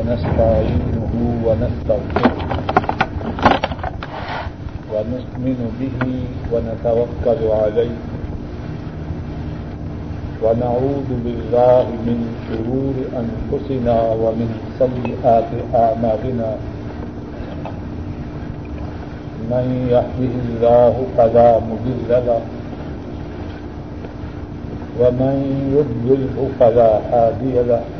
ونستعينه ونستغفره ونؤمن به ونتوكل عليه ونعوذ بالله من شرور أنفسنا ومن سيئات أعمالنا من يهده الله فلا مضل له ومن يضلله فلا هادي له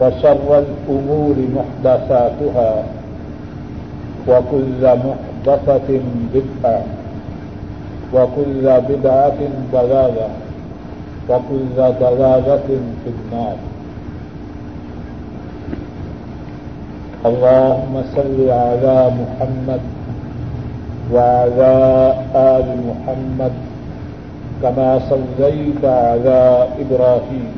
وشر الأمور محدثاتها وكل محدثة بدعة وكل بدعة ضلالة وكل ضلالة في النار. اللهم صل على محمد وعلى آل محمد كما صليت على إبراهيم.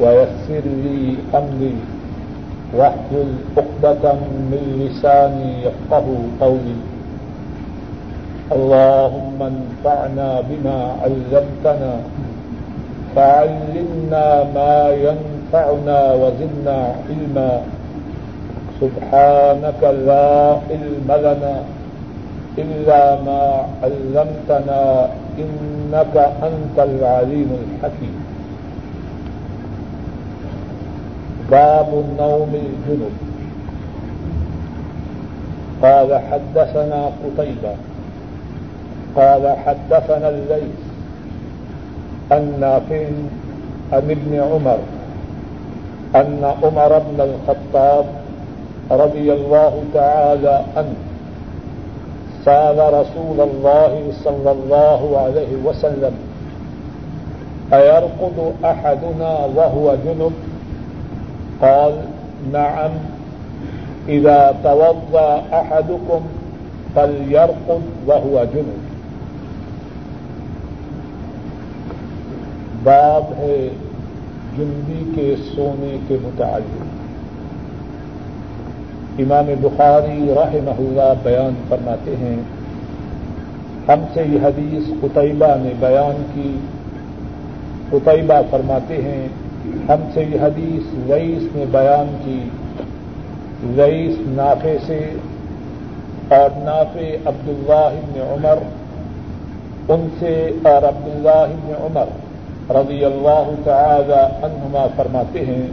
ويسر لي أمري. واحلل عقدة من لساني يفقه قولي. اللهم انفعنا بما علمتنا. فعلمنا ما ينفعنا وزدنا علما. سبحانك لا علم لنا إلا ما علمتنا إنك أنت العليم الحكيم. باب النوم الجنب. قال حدثنا قتيبة. قال حدثنا الليث النافع عن ابن عمر أن عمر بن الخطاب رضي الله تعالى عنه سال رسول الله صلى الله عليه وسلم أيرقد أحدنا وهو جنب؟ قال نعم. إذا توضى أحدكم فليرقد وهو جنب. باب ہے جنبی کے سونے کے متعلق. امام بخاری راہ اللہ بیان فرماتے ہیں، ہم سے یہ حدیث قطعبہ نے بیان کی۔ قطعبہ فرماتے ہیں ہم سے یہ حدیث رئیس نے بیان کی۔ رئیس نافے سے اور نافے عبداللہ ابن عمر۔ ان سے اور عبداللہ ابن عمر رضی اللہ تعالی عنہما فرماتے ہیں،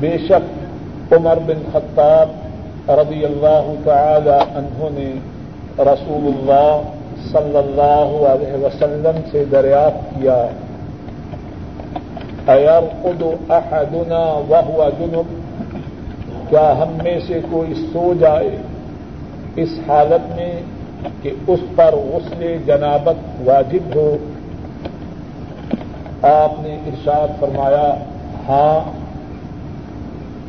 بے شک عمر بن خطاب رضی اللہ تعالی عنہ نے رسول اللہ صلی اللہ علیہ وسلم سے دریافت کیا۔ ایار ادو احدنا وهو جنب؟ کیا ہم میں سے کوئی سو جائے اس حالت میں کہ اس پر غسل جنابت واجب ہو؟ آپ نے ارشاد فرمایا ہاں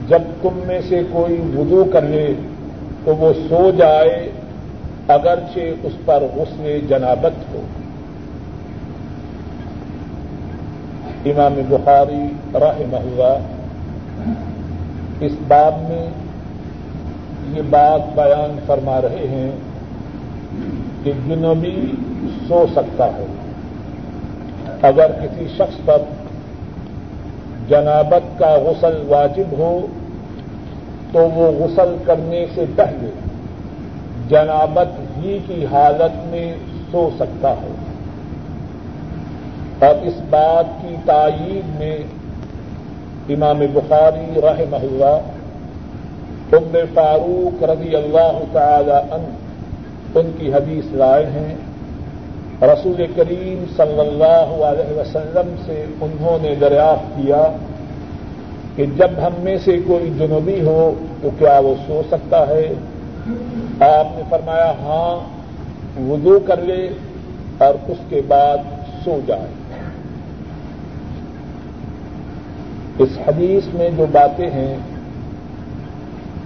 جب تم میں سے کوئی وضو کر لے تو وہ سو جائے اگرچہ اس پر غسل جنابت ہو۔ امام بخاری رحمہ اللہ اس باب میں یہ بات بیان فرما رہے ہیں کہ جنوبی سو سکتا ہے۔ اگر کسی شخص پر جنابت کا غسل واجب ہو، تو وہ غسل کرنے سے پہلے جنابت ہی کی حالت میں سو سکتا ہے۔ اور اس بات کی تائید میں امام بخاری رحمہ اللہ عمر فاروق رضی اللہ تعالی ان ان کی حدیث لائے ہیں۔ رسول کریم صلی اللہ علیہ وسلم سے انہوں نے دریافت کیا کہ جب ہم میں سے کوئی جنوبی ہو تو کیا وہ سو سکتا ہے؟ آپ نے فرمایا ہاں وضو کر لے اور اس کے بعد سو جائے۔ اس حدیث میں جو باتیں ہیں،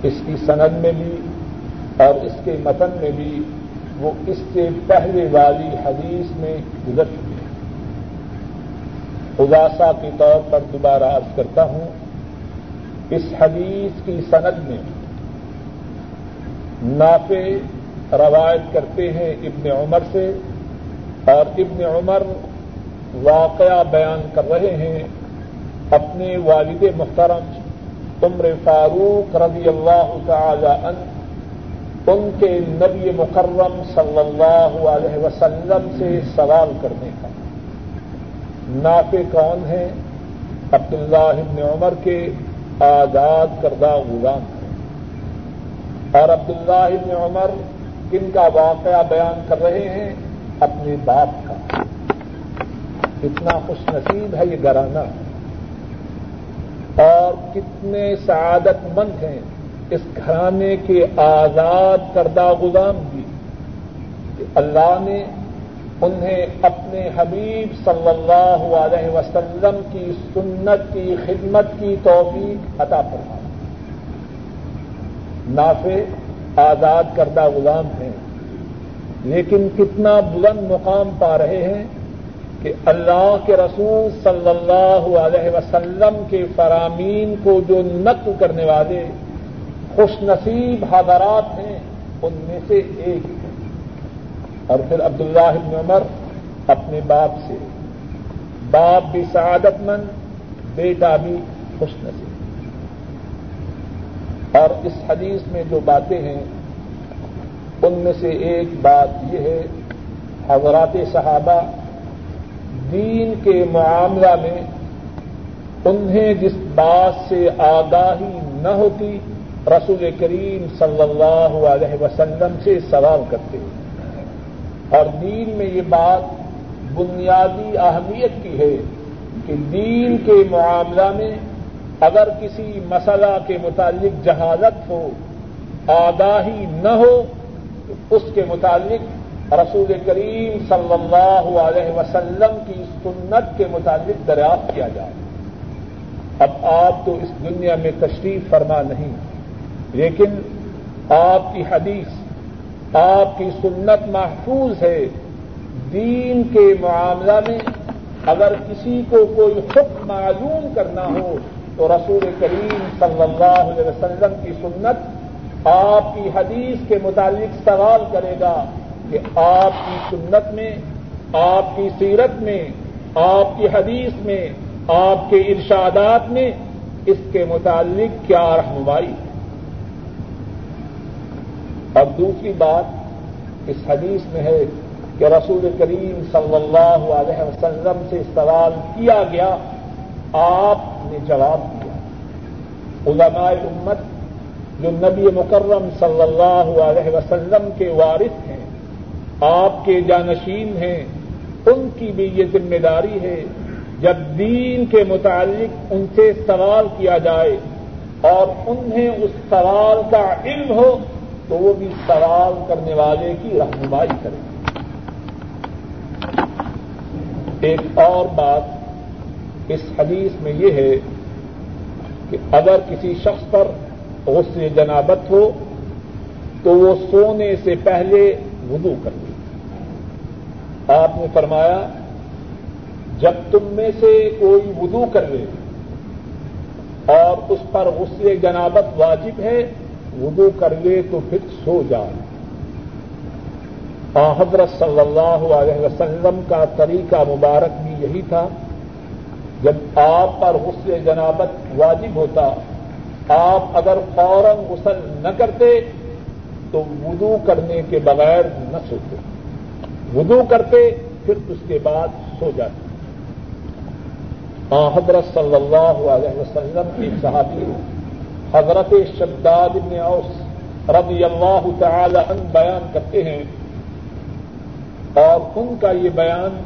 اس کی سند میں بھی اور اس کے متن میں بھی، وہ اس سے پہلے والی حدیث میں گزر چکی ہے خلاصہ کے طور پر دوبارہ عرض کرتا ہوں، اس حدیث کی سند میں نافع روایت کرتے ہیں ابن عمر سے اور ابن عمر واقعہ بیان کر رہے ہیں۔ اپنے والد محترم عمر فاروق رضی اللہ تعالی عنہ، ان کے نبی مکرم صلی اللہ علیہ وسلم سے سوال کرنے کا۔ نافع کون ہے عبداللہ ابن عمر کے آزاد کردہ غلام ہے اور عبداللہ ابن عمر کن کا واقعہ بیان کر رہے ہیں اپنے باپ کا۔ کتنا خوش نصیب ہے یہ گرانا اور کتنے سعادت مند ہیں اس گھرانے کے آزاد کردہ غلام بھی اللہ نے انہیں اپنے حبیب صلی اللہ علیہ وسلم کی سنت کی خدمت کی توفیق عطا فرمایا نافع آزاد کردہ غلام ہیں، لیکن کتنا بلند مقام پا رہے ہیں کہ اللہ کے رسول صلی اللہ علیہ وسلم کے فرامین کو جو نقل کرنے والے خوش نصیب حضرات ہیں، ان میں سے ایک اور پھر عبداللہ ابن عمر اپنے باپ سے، باپ بھی سعادت مند، بیٹا بھی خوش نصیب۔ اور اس حدیث میں جو باتیں ہیں، ان میں سے ایک بات یہ ہے، حضرات صحابہ دین کے معاملہ میں انہیں جس بات سے آگاہی نہ ہوتی، رسول کریم صلی اللہ علیہ وسلم سے سوال کرتے ہیں۔ اور دین میں یہ بات بنیادی اہمیت کی ہے کہ دین کے معاملہ میں اگر کسی مسئلہ کے متعلق جہازت ہو، آگاہی نہ ہو، تو اس کے متعلق رسول کریم صلی اللہ علیہ وسلم کی سنت کے متعلق دریافت کیا جائے۔ اب آپ تو اس دنیا میں تشریف فرما نہیں، لیکن آپ کی حدیث، آپ کی سنت محفوظ ہے۔ دین کے معاملہ میں اگر کسی کو کوئی حکم معلوم کرنا ہو، تو رسول کریم صلی اللہ علیہ وسلم کی سنت آپ کی حدیث کے متعلق سوال کرے گا۔ کہ آپ کی سنت میں، آپ کی سیرت میں، آپ کی حدیث میں، آپ کے ارشادات میں اس کے متعلق کیا رہنمائی ہے۔ اور دوسری بات اس حدیث میں ہے کہ رسول کریم صلی اللہ علیہ وسلم سے سوال کیا گیا، آپ نے جواب دیا۔ علماء امت جو نبی مکرم صلی اللہ علیہ وسلم کے وارث ہیں آپ کے جانشین ہیں، ان کی بھی یہ ذمہ داری ہے، جب دین کے متعلق ان سے سوال کیا جائے اور انہیں اس سوال کا علم ہو، تو وہ بھی سوال کرنے والے کی رہنمائی کریں۔ ایک اور بات اس حدیث میں یہ ہے کہ اگر کسی شخص پر غصے جنابت ہو، تو وہ سونے سے پہلے وضو کر لے۔ آپ نے فرمایا، جب تم میں سے کوئی وضو کر لے اور اس پر غصے جنابت واجب ہے، وضو کر لے تو پھر سو جائے حضرت صلی اللہ علیہ وسلم کا طریقہ مبارک بھی یہی تھا، جب آپ پر غسل جنابت واجب ہوتا، آپ اگر فوراً غسل نہ کرتے تو وضو کرنے کے بغیر نہ سوتے۔ وضو کرتے، پھر اس کے بعد سو جاتے۔ حضرت صلی اللہ علیہ وسلم کی صحابی، حضرت شداد ابن اوس رضی اللہ تعالی عنہ بیان کرتے ہیں۔ اور ان کا یہ بیان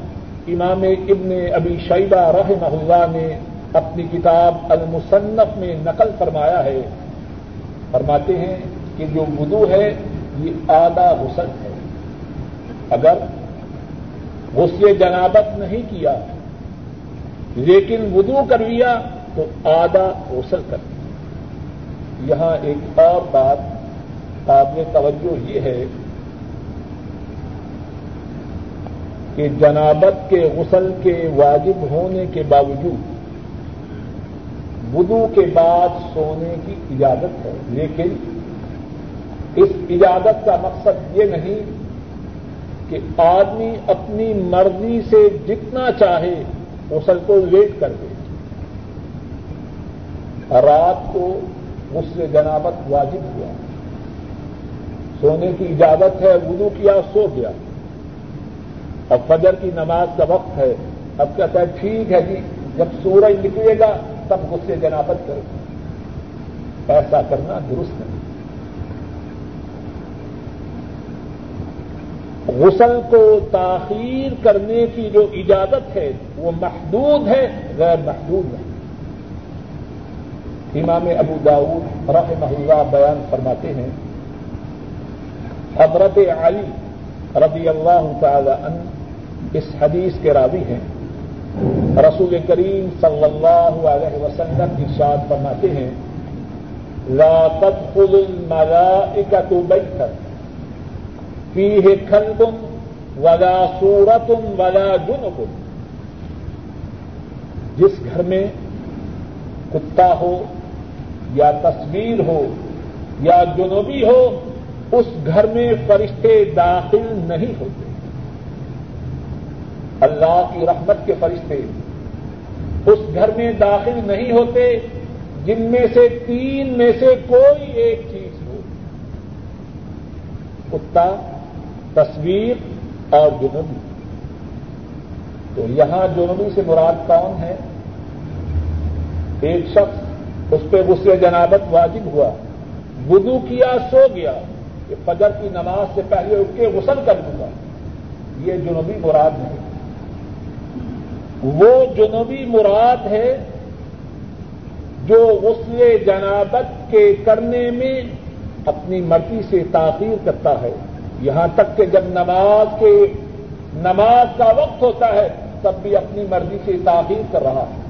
امام ابن ابی شیبہ رحمہ اللہ نے اپنی کتاب المصنف میں نقل فرمایا ہے۔ فرماتے ہیں کہ جو وضو ہے، یہ آدھا غسل ہے۔ اگر غسل جنابت نہیں کیا، لیکن وضو کر لیا تو آدھا غسل کر یہاں ایک اور بات قابل توجہ یہ ہے کہ جنابت کے غسل کے واجب ہونے کے باوجود بدو کے بعد سونے کی اجازت ہے، لیکن اس اجازت کا مقصد یہ نہیں کہ آدمی اپنی مرضی سے جتنا چاہے غسل کو لیٹ کر دے۔ رات کو مجھ سے جنابت واجب ہوا۔ سونے کی اجازت ہے، وضو کیا، سو گیا۔ اب فجر کی نماز کا وقت ہے۔ اب کہتا ہے ٹھیک ہے جی جب سورج نکلے گا تب غصے جنابت کرو۔ ایسا کرنا درست نہیں۔ غسل کو تاخیر کرنے کی جو اجازت ہے، وہ محدود ہے، غیر محدود نہیں امام ابو داود رحمہ اللہ بیان فرماتے ہیں، حضرت علی رضی اللہ تعالی عنہ اس حدیث کے راوی ہیں۔ رسول کریم صلی اللہ علیہ وسلم ارشاد فرماتے ہیں، لا تدخل الملائکة بیتا۔ فیہ کلب ولا صورت ولا جنب جس گھر میں کتا ہو یا تصویر ہو یا جنوبی ہو، اس گھر میں فرشتے داخل نہیں ہوتے۔ اللہ کی رحمت کے فرشتے اس گھر میں داخل نہیں ہوتے جن میں سے تین میں سے کوئی ایک چیز ہو۔ کتا تصویر اور جنوبی تو یہاں جنوبی سے مراد کون ہے؟ ایک شخص، اس پہ غصے جنابت واجب ہوا، وضو کیا، سو گیا، کہ فجر کی نماز سے پہلے اٹھ کے غسل کر دوں گا۔ یہ جنوبی مراد نہیں۔ وہ جنوبی مراد ہے جو غسل جنابت کے کرنے میں اپنی مرضی سے تاخیر کرتا ہے۔ یہاں تک کہ جب نماز کے نماز کا وقت ہوتا ہے، تب بھی اپنی مرضی سے تاخیر کر رہا ہے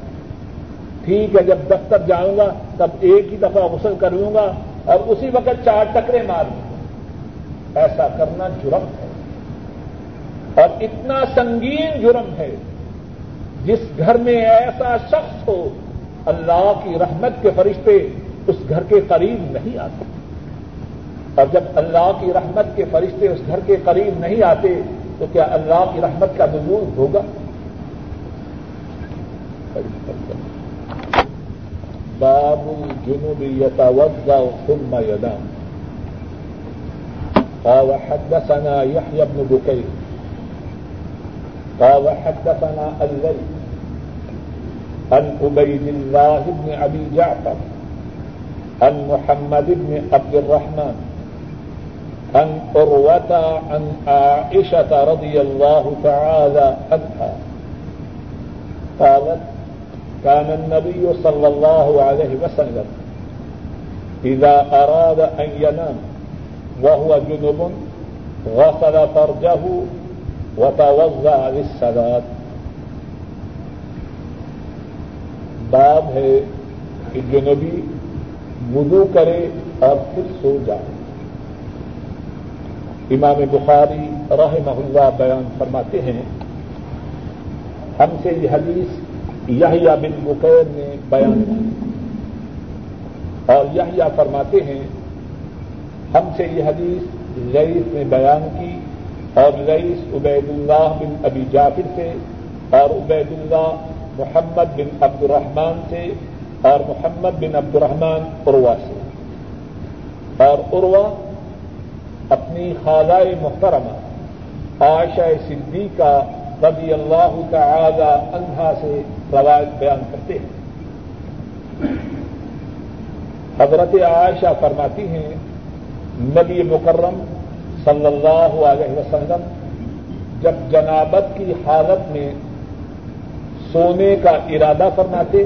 ٹھیک ہے، جب دفتر جاؤں گا، تب ایک ہی دفعہ غسل کر لوں گا اور اسی وقت چار ٹکرے مار دوں گا۔ ایسا کرنا جرم ہے۔ اور اتنا سنگین جرم ہے، جس گھر میں ایسا شخص ہو، اللہ کی رحمت کے فرشتے اس گھر کے قریب نہیں آتے۔ اور جب اللہ کی رحمت کے فرشتے اس گھر کے قریب نہیں آتے، تو کیا اللہ کی رحمت کا نزول ہوگا؟ باب الجنوب يتوضا ثم ينام. قال حدثنا يحيى بن بكير. قال حدثنا الليل عن عبيد الله بن ابي جعفر عن محمد بن عبد الرحمن عن عروة عن عائشة رضي الله تعالى عنها قالت، كان النبي صلى الله عليه وسلم إذا أراد أن ينام وهو جنب، غسل فرجه وتوضا للصلاة. باب ہے کہ جنوبی وضو کرے اور پھر سو جائے۔ امام بخاری راہ اللہ بیان فرماتے ہیں، ہم سے یہ حدیث یحییٰ بن بقیر نے بیان کی۔ اور یحییٰ فرماتے ہیں، ہم سے یہ حدیث لئیس نے بیان کی اور رئیس عبید اللہ بن ابی جافر سے اور عبید اللہ محمد بن عبد الرحمان سے اور محمد بن عبد الرحمان عروا سے۔ اور عروا اپنی خالہ محترمہ عائشہ صدیقہ رضی اللہ تعالی عنہا سے روایت بیان کرتے ہیں۔ حضرت عائشہ فرماتی ہیں، نبی مکرم صلی اللہ علیہ وسلم جب جنابت کی حالت میں سونے کا ارادہ فرماتے،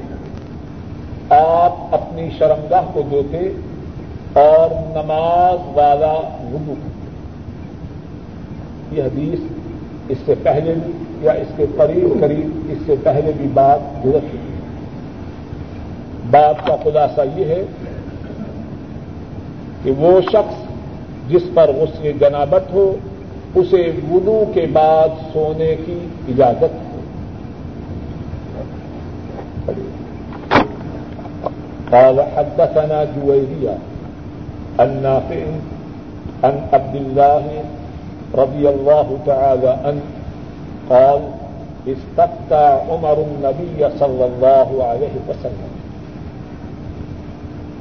آپ اپنی شرمگاہ کو دھوتے اور نماز والا وضو یہ حدیث اس سے پہلے بھی یا اس کے قریب قریب اس سے پہلے بھی بات گزر چکی بات کا خلاصہ یہ ہے کہ وہ شخص جس پر غسل جنابت ہو، اسے وضو کے بعد سونے کی اجازت ہو۔ قال حدثنا جويرية النافع عن عبد الله رضي الله تعالى عنه، قال استفتى عمر النبي صلى الله عليه وسلم.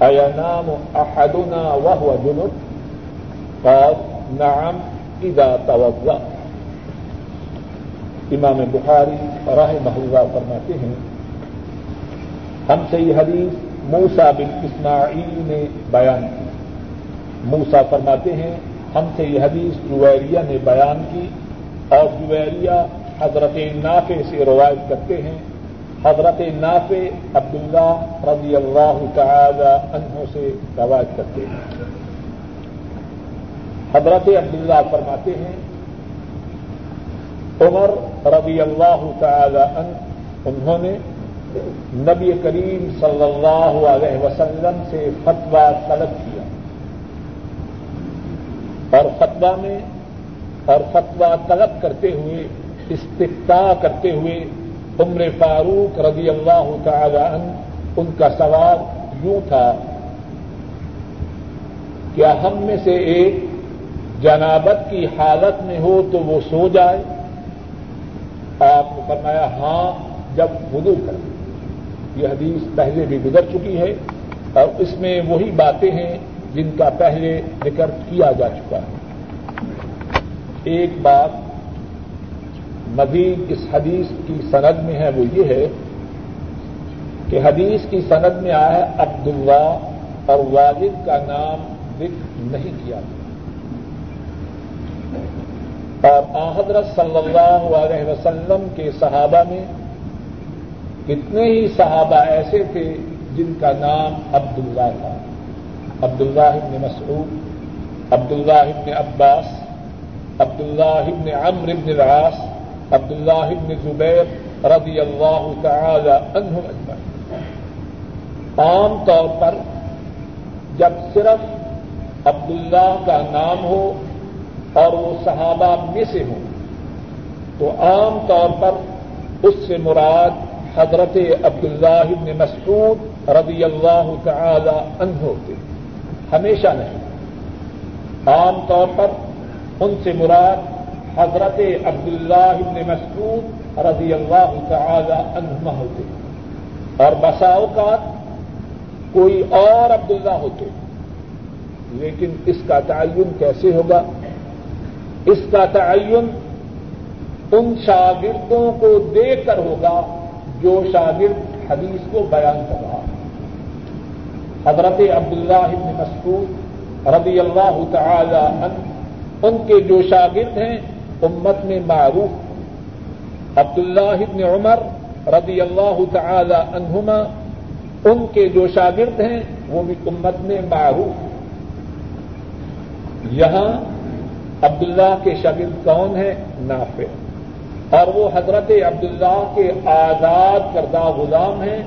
أينام أحدنا وهو جنب؟ قال نعم اذا توضا امام بخاری رحمہ اللہ فرماتے ہیں ہم سے یہ حدیث موسا بن اسماعیل نے بیان کی۔ موسا فرماتے ہیں، ہم سے یہ حدیث جویریہ نے بیان کی۔ اور جویریہ حضرت نافع سے روایت کرتے ہیں۔ حضرت نافع عبداللہ رضی اللہ تعالی عنہ سے روایت کرتے ہیں۔ حضرت عبداللہ فرماتے ہیں، عمر رضی اللہ تعالی عنہ، انہوں نے نبی کریم صلی اللہ علیہ وسلم سے فتوا طلب کیا اور فتوا میں اور فتوا طلب کرتے ہوئے استفتا کرتے ہوئے عمر فاروق رضی اللہ تعالی عنہ ان کا سوال یوں تھا، کیا ہم میں سے ایک جنابت کی حالت میں ہو تو وہ سو جائے؟ آپ نے فرمایا ہاں جب وضو کر۔ یہ حدیث پہلے بھی گزر چکی ہے اور اس میں وہی باتیں ہیں جن کا پہلے ذکر کیا جا چکا ہے۔ ایک بات مزید اس حدیث کی سند میں ہے، وہ یہ ہے کہ حدیث کی سند میں آیا ہے، عبداللہ اور والد کا نام ذکر نہیں کیا۔ گیا اور حضرت صلی اللہ علیہ وسلم کے صحابہ میں کتنے ہی صحابہ ایسے تھے جن کا نام عبداللہ تھا۔ عبداللہ ابن مسعود، عبداللہ ابن عباس، عبداللہ ابن عمر ابن العاص، عبداللہ ابن زبیر رضی اللہ تعالی عنہ اجمعین۔ عام طور پر جب صرف عبداللہ کا نام ہو اور وہ صحابہ میں سے ہوں، تو عام طور پر اس سے مراد حضرت عبداللہ ابن مسعود رضی اللہ تعالی عنہ ہوتے ہمیشہ نہیں۔ عام طور پر ان سے مراد حضرت عبداللہ ابن مسعود رضی اللہ تعالی عنہ ہوتے۔ اور بسا اوقات کوئی اور عبداللہ ہوتے۔ لیکن اس کا تعین کیسے ہوگا؟ اس کا تعین ان شاگردوں کو دیکھ کر ہوگا جو شاگرد حدیث کو بیان کر رہا۔ ہے حضرت عبداللہ ابن مسعود رضی اللہ تعالی عنہ، ان کے جو شاگرد ہیں، امت میں معروف عبداللہ ابن عمر رضی اللہ تعالی عنہما، ان کے جو شاگرد ہیں، وہ بھی امت میں معروف یہاں عبداللہ کے شاگرد کون ہیں؟ نافع۔ اور وہ حضرت عبداللہ کے آزاد کردہ غلام ہیں،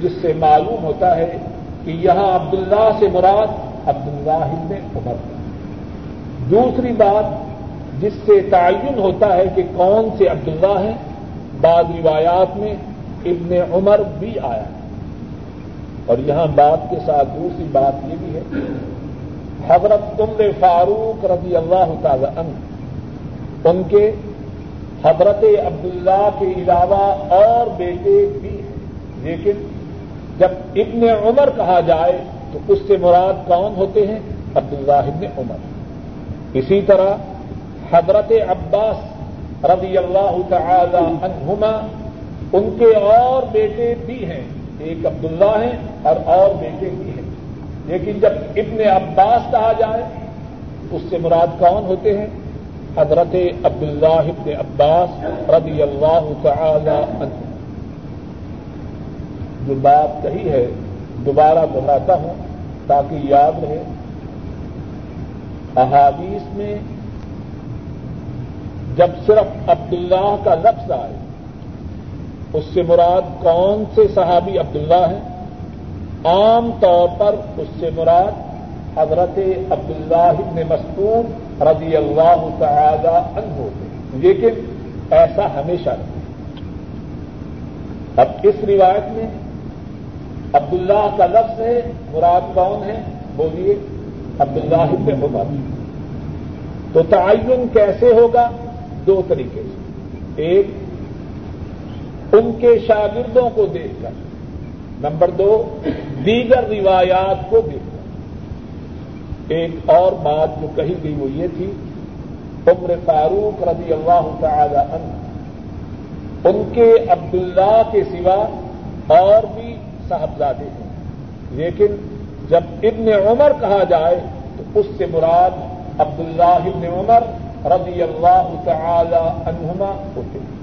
جس سے معلوم ہوتا ہے کہ یہاں عبداللہ سے مراد عبداللہ ابن عمر۔ دوسری بات جس سے تعین ہوتا ہے کہ کون سے عبداللہ ہیں، بعض روایات میں ابن عمر بھی آیا۔ اور یہاں بات کے ساتھ دوسری بات یہ بھی ہے۔ حضرت عمر فاروق رضی اللہ تعالی عنہ، ان کے حضرت عبداللہ کے علاوہ اور بیٹے بھی ہیں۔ لیکن جب ابن عمر کہا جائے تو اس سے مراد کون ہوتے ہیں؟ عبداللہ ابن عمر۔ اسی طرح حضرت عباس رضی اللہ تعالی عنہما، ان کے اور بیٹے بھی ہیں۔ ایک عبداللہ ہیں اور اور بیٹے بھی ہیں۔ لیکن جب ابن عباس کہا جائے اس سے مراد کون ہوتے ہیں؟ حضرت عبداللہ ابن عباس رضی اللہ تعالی عنہ۔ جو بات کہی ہے، دوبارہ دہراتا ہوں تاکہ یاد رہے۔ احادیث میں جب صرف عبداللہ کا لفظ آئے، اس سے مراد کون سے صحابی عبداللہ ہیں؟ عام طور پر اس سے مراد حضرت عبداللہ ابن مسعود رضی اللہ تعالی عنہ ہوتے لیکن ایسا ہمیشہ نہیں۔ اب اس روایت میں عبداللہ کا لفظ ہے، مراد کون ہے؟ بولیے، عبداللہ ابن عمر۔ تو تعین کیسے ہوگا؟ دو طریقے سے۔ ایک، ان کے شاگردوں کو دیکھ کر۔ نمبر دو، دیگر روایات کو دیکھ کر۔ ایک اور بات جو کہی گئی وہ یہ تھی، عمر فاروق رضی اللہ تعالی عنہ، ان کے عبداللہ کے سوا اور بھی صاحبزادے ہیں۔ لیکن جب ابن عمر کہا جائے تو اس سے مراد عبداللہ ابن عمر رضی اللہ تعالی عنہما ہوتے ہیں۔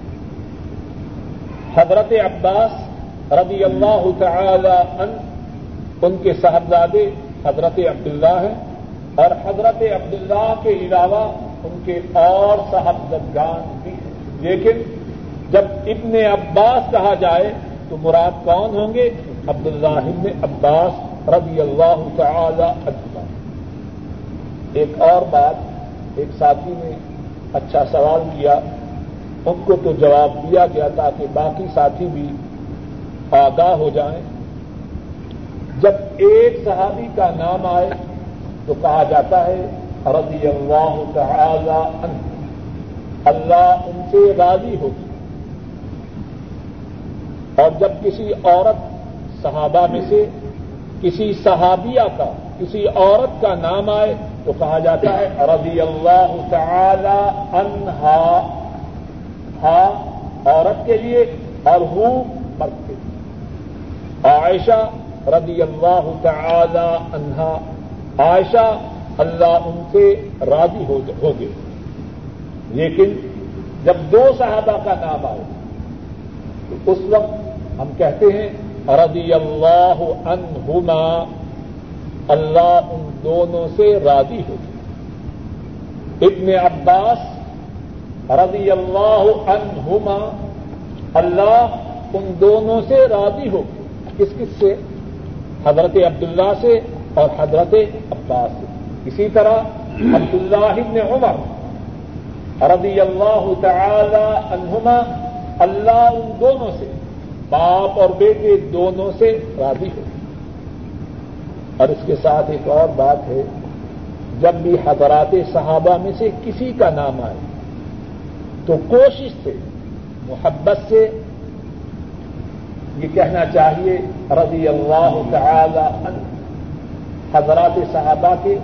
حضرت عباس رضی اللہ تعالی عنہ، ان کے صاحبزادے حضرت عبداللہ ہیں۔ اور حضرت عبداللہ کے علاوہ ان کے اور صاحبزدگان بھی ہیں۔ لیکن جب ابن عباس کہا جائے تو مراد کون ہوں گے؟ عبداللہ ابن عباس رضی اللہ تعالی عنہ۔ ایک اور بات، ایک ساتھی نے اچھا سوال کیا، ان کو تو جواب دیا گیا تاکہ باقی ساتھی بھی آگاہ ہو جائیں۔ جب ایک صحابی کا نام آئے تو کہا جاتا ہے، رضی اللہ تعالی عنہ، اللہ ان سے راضی ہوگی اور جب کسی عورت صحابہ میں سے کسی صحابیہ کا، کسی عورت کا نام آئے تو کہا جاتا ہے رضی اللہ تعالی عنہا ہاں عورت کے لیے اور ہوں مرد کے لیے۔ عائشہ رضی اللہ تعالی عنہا، عائشہ اللہ ان سے راضی ہو گئے۔ لیکن جب دو صحابہ کا نام آئے تو اس وقت ہم کہتے ہیں رضی اللہ عنہما، اللہ ان دونوں سے راضی ہو ابن عباس رضی اللہ عنہما، اللہ ان دونوں سے راضی ہو کس کس سے؟ حضرت عبداللہ سے اور حضرت عباس سے۔ اسی طرح عبداللہ ابن عمر رضی اللہ تعالی عنہما، اللہ ان دونوں سے باپ اور بیٹے دونوں سے راضی ہو۔ اور اس کے ساتھ ایک اور بات ہے، جب بھی حضرات صحابہ میں سے کسی کا نام آئے، تو کوشش سے، محبت سے یہ کہنا چاہیے، رضی اللہ تعالی عنہ، حضرات صحابہ کے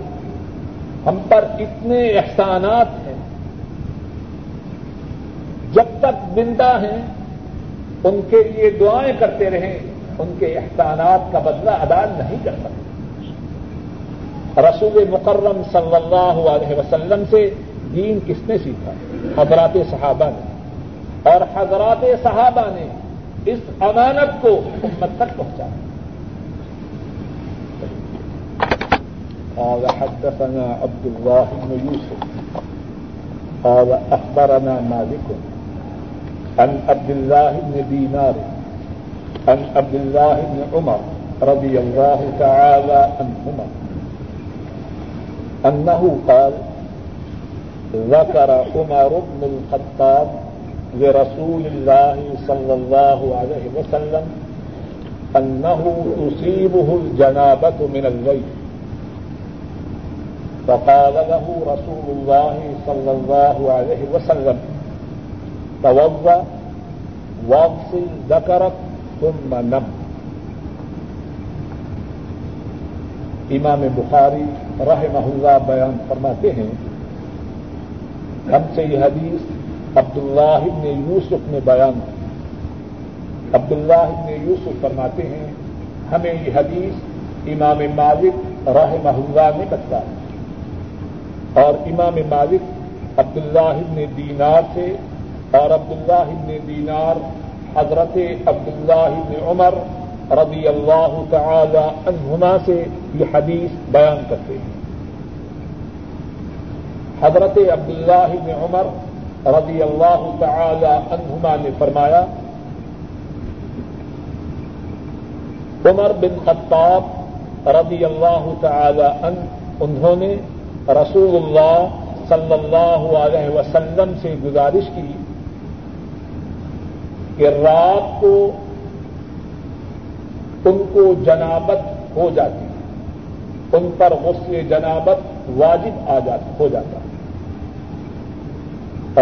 ہم پر اتنے احسانات ہیں، جب تک زندہ ہیں ان کے لیے دعائیں کرتے رہیں، ان کے احسانات کا بدلہ ادا نہیں کر سکتے۔ رسول مکرم صلی اللہ علیہ وسلم سے دین کس نے سیکھا؟ حضرات صحابہ نے۔ اور حضرات صحابہ نے اس امانت کو امت تک پہنچایا۔ قال حدثنا عبد الله بن يوسف قال أخبرنا مالك عن عبد الله بن دينار، عن عبد الله بن عمر رضي الله تعالى عنهما، أنه قال ذكر عمر بن الخطاب لرسول الله صلى الله عليه وسلم أنه تصيبه الجنابة من الليل. فقال له رسول الله صلى الله عليه وسلم توضا واغسل ذكرك ثم نم. امام بخاری رحمہ اللہ بیان فرماتے ہیں، ہم سے یہ حدیث عبداللہ ابن یوسف نے بیان کی۔ عبداللہ ابن یوسف فرماتے ہیں، ہمیں یہ حدیث امام مالک راہ محلہ نے بتایا اور امام مالک عبداللہ ابن دینار سے اور عبداللہ ابن دینار، حضرت عبداللہ ابن عمر رضی اللہ تعالی عنہما سے یہ حدیث بیان کرتے ہیں۔ حضرت عبداللہ ابن عمر رضی اللہ تعالی عنہما نے فرمایا، عمر بن خطاب رضی اللہ تعالی عنہ، انہوں نے رسول اللہ صلی اللہ علیہ وسلم سے گزارش کی کہ رات کو ان کو جنابت ہو جاتی ان پر غسل جنابت واجب آ جاتا ہو جاتا۔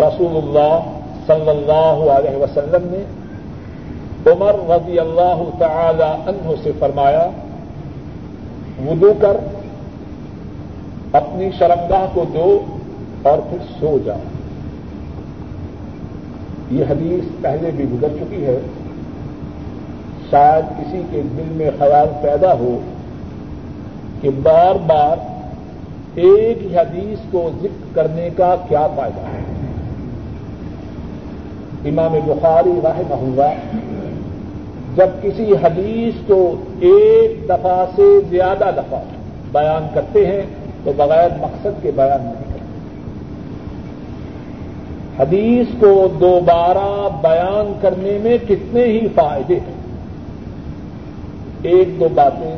رسول اللہ صلی اللہ علیہ وسلم نے عمر رضی اللہ تعالی عنہ سے فرمایا، وضو کر، اپنی شرمگاہ کو دو اور پھر سو جاؤ۔ یہ حدیث پہلے بھی گزر چکی ہے۔ شاید کسی کے دل میں خیال پیدا ہو کہ بار بار ایک ہی حدیث کو ذکر کرنے کا کیا فائدہ ہے۔ امام بخاری راہ محلہ جب کسی حدیث کو ایک دفعہ سے زیادہ دفعہ بیان کرتے ہیں تو بغیر مقصد کے بیان نہیں۔ حدیث کو دوبارہ بیان کرنے میں کتنے ہی فائدے ہیں؟ ایک دو باتیں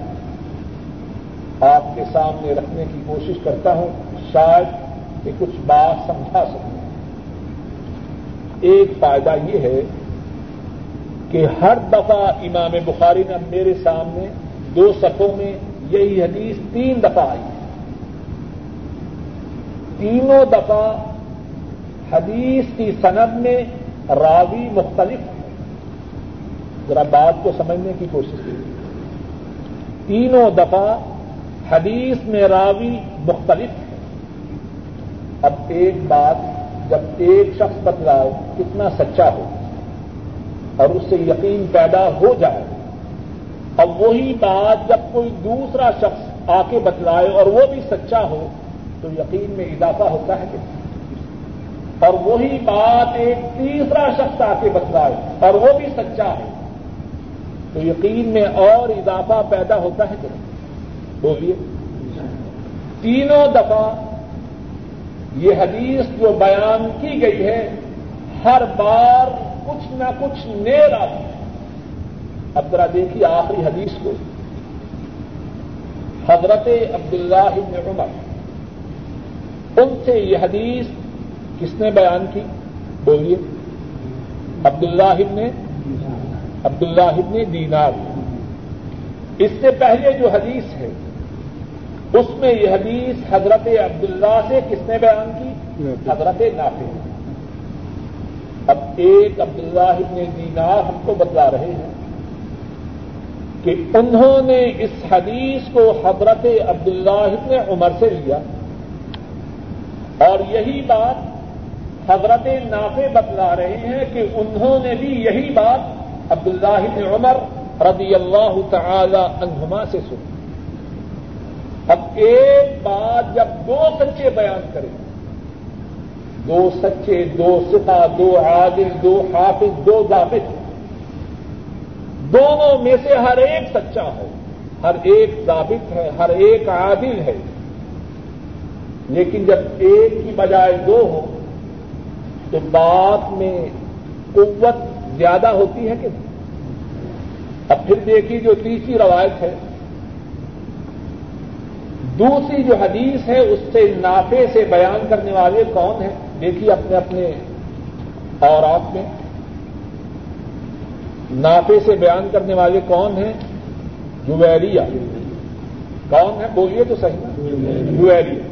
آپ کے سامنے رکھنے کی کوشش کرتا ہوں، شاید کہ کچھ بات سمجھا سکوں۔ ایک فائدہ یہ ہے کہ ہر دفعہ امام بخاری نے میرے سامنے دو صفوں میں یہی حدیث تین دفعہ آئی ہے۔ تینوں دفعہ حدیث کی سند میں راوی مختلف ذرا بات کو سمجھنے کی کوشش کی تینوں دفعہ حدیث میں راوی مختلف ہے اب ایک بات جب ایک شخص بتلائے کتنا سچا ہو اور اس سے یقین پیدا ہو جائے، اب وہی بات جب کوئی دوسرا شخص آ کے بتلائے اور وہ بھی سچا ہو، تو یقین میں اضافہ ہوتا ہے کہ اور وہی بات ایک تیسرا شخص آ کے بتلائے اور وہ بھی سچا ہے۔ تو یقین میں اور اضافہ پیدا ہوتا ہے کہ بولیے۔ تینوں دفعہ یہ حدیث جو بیان کی گئی ہے، ہر بار کچھ نہ کچھ نیر آتی ہے۔ اب ذرا دیکھیے آخری حدیث کو۔ حضرت عبداللہ ابن عمر، ان سے یہ حدیث کس نے بیان کی؟ بولیے۔ عبداللہ ابن عبداللہ ابن دینار۔ اس سے پہلے جو حدیث ہے، اس میں یہ حدیث حضرت عبداللہ سے کس نے بیان کی؟ حضرت نافع۔ اب ایک عبداللہ ابن دینار ہم کو بتلا رہے ہیں کہ انہوں نے اس حدیث کو حضرت عبداللہ ابن عمر سے لیا۔ اور یہی بات حضرت نافع بتلا رہے ہیں کہ انہوں نے بھی یہی بات عبداللہ ابن عمر رضی اللہ تعالی عنہما سے سنی۔ اب ایک بات جب دو سچے بیان کریں، دو سچے، دو ستا دو عادل، دو حافظ، دو ضابط، دونوں میں سے ہر ایک سچا ہو، ہر ایک ضابط ہے، ہر ایک عادل ہے۔ لیکن جب ایک کی بجائے دو ہو تو بات میں قوت زیادہ ہوتی ہے کہ اب پھر دیکھیے جو تیسری روایت ہے۔ دوسری جو حدیث ہے، اس سے نافے سے بیان کرنے والے کون ہیں؟ دیکھیے اپنے اپنے اور آپ میں۔ نافے سے بیان کرنے والے کون ہیں؟ جویریا کون ہے بولیے تو صحیح۔ جویریا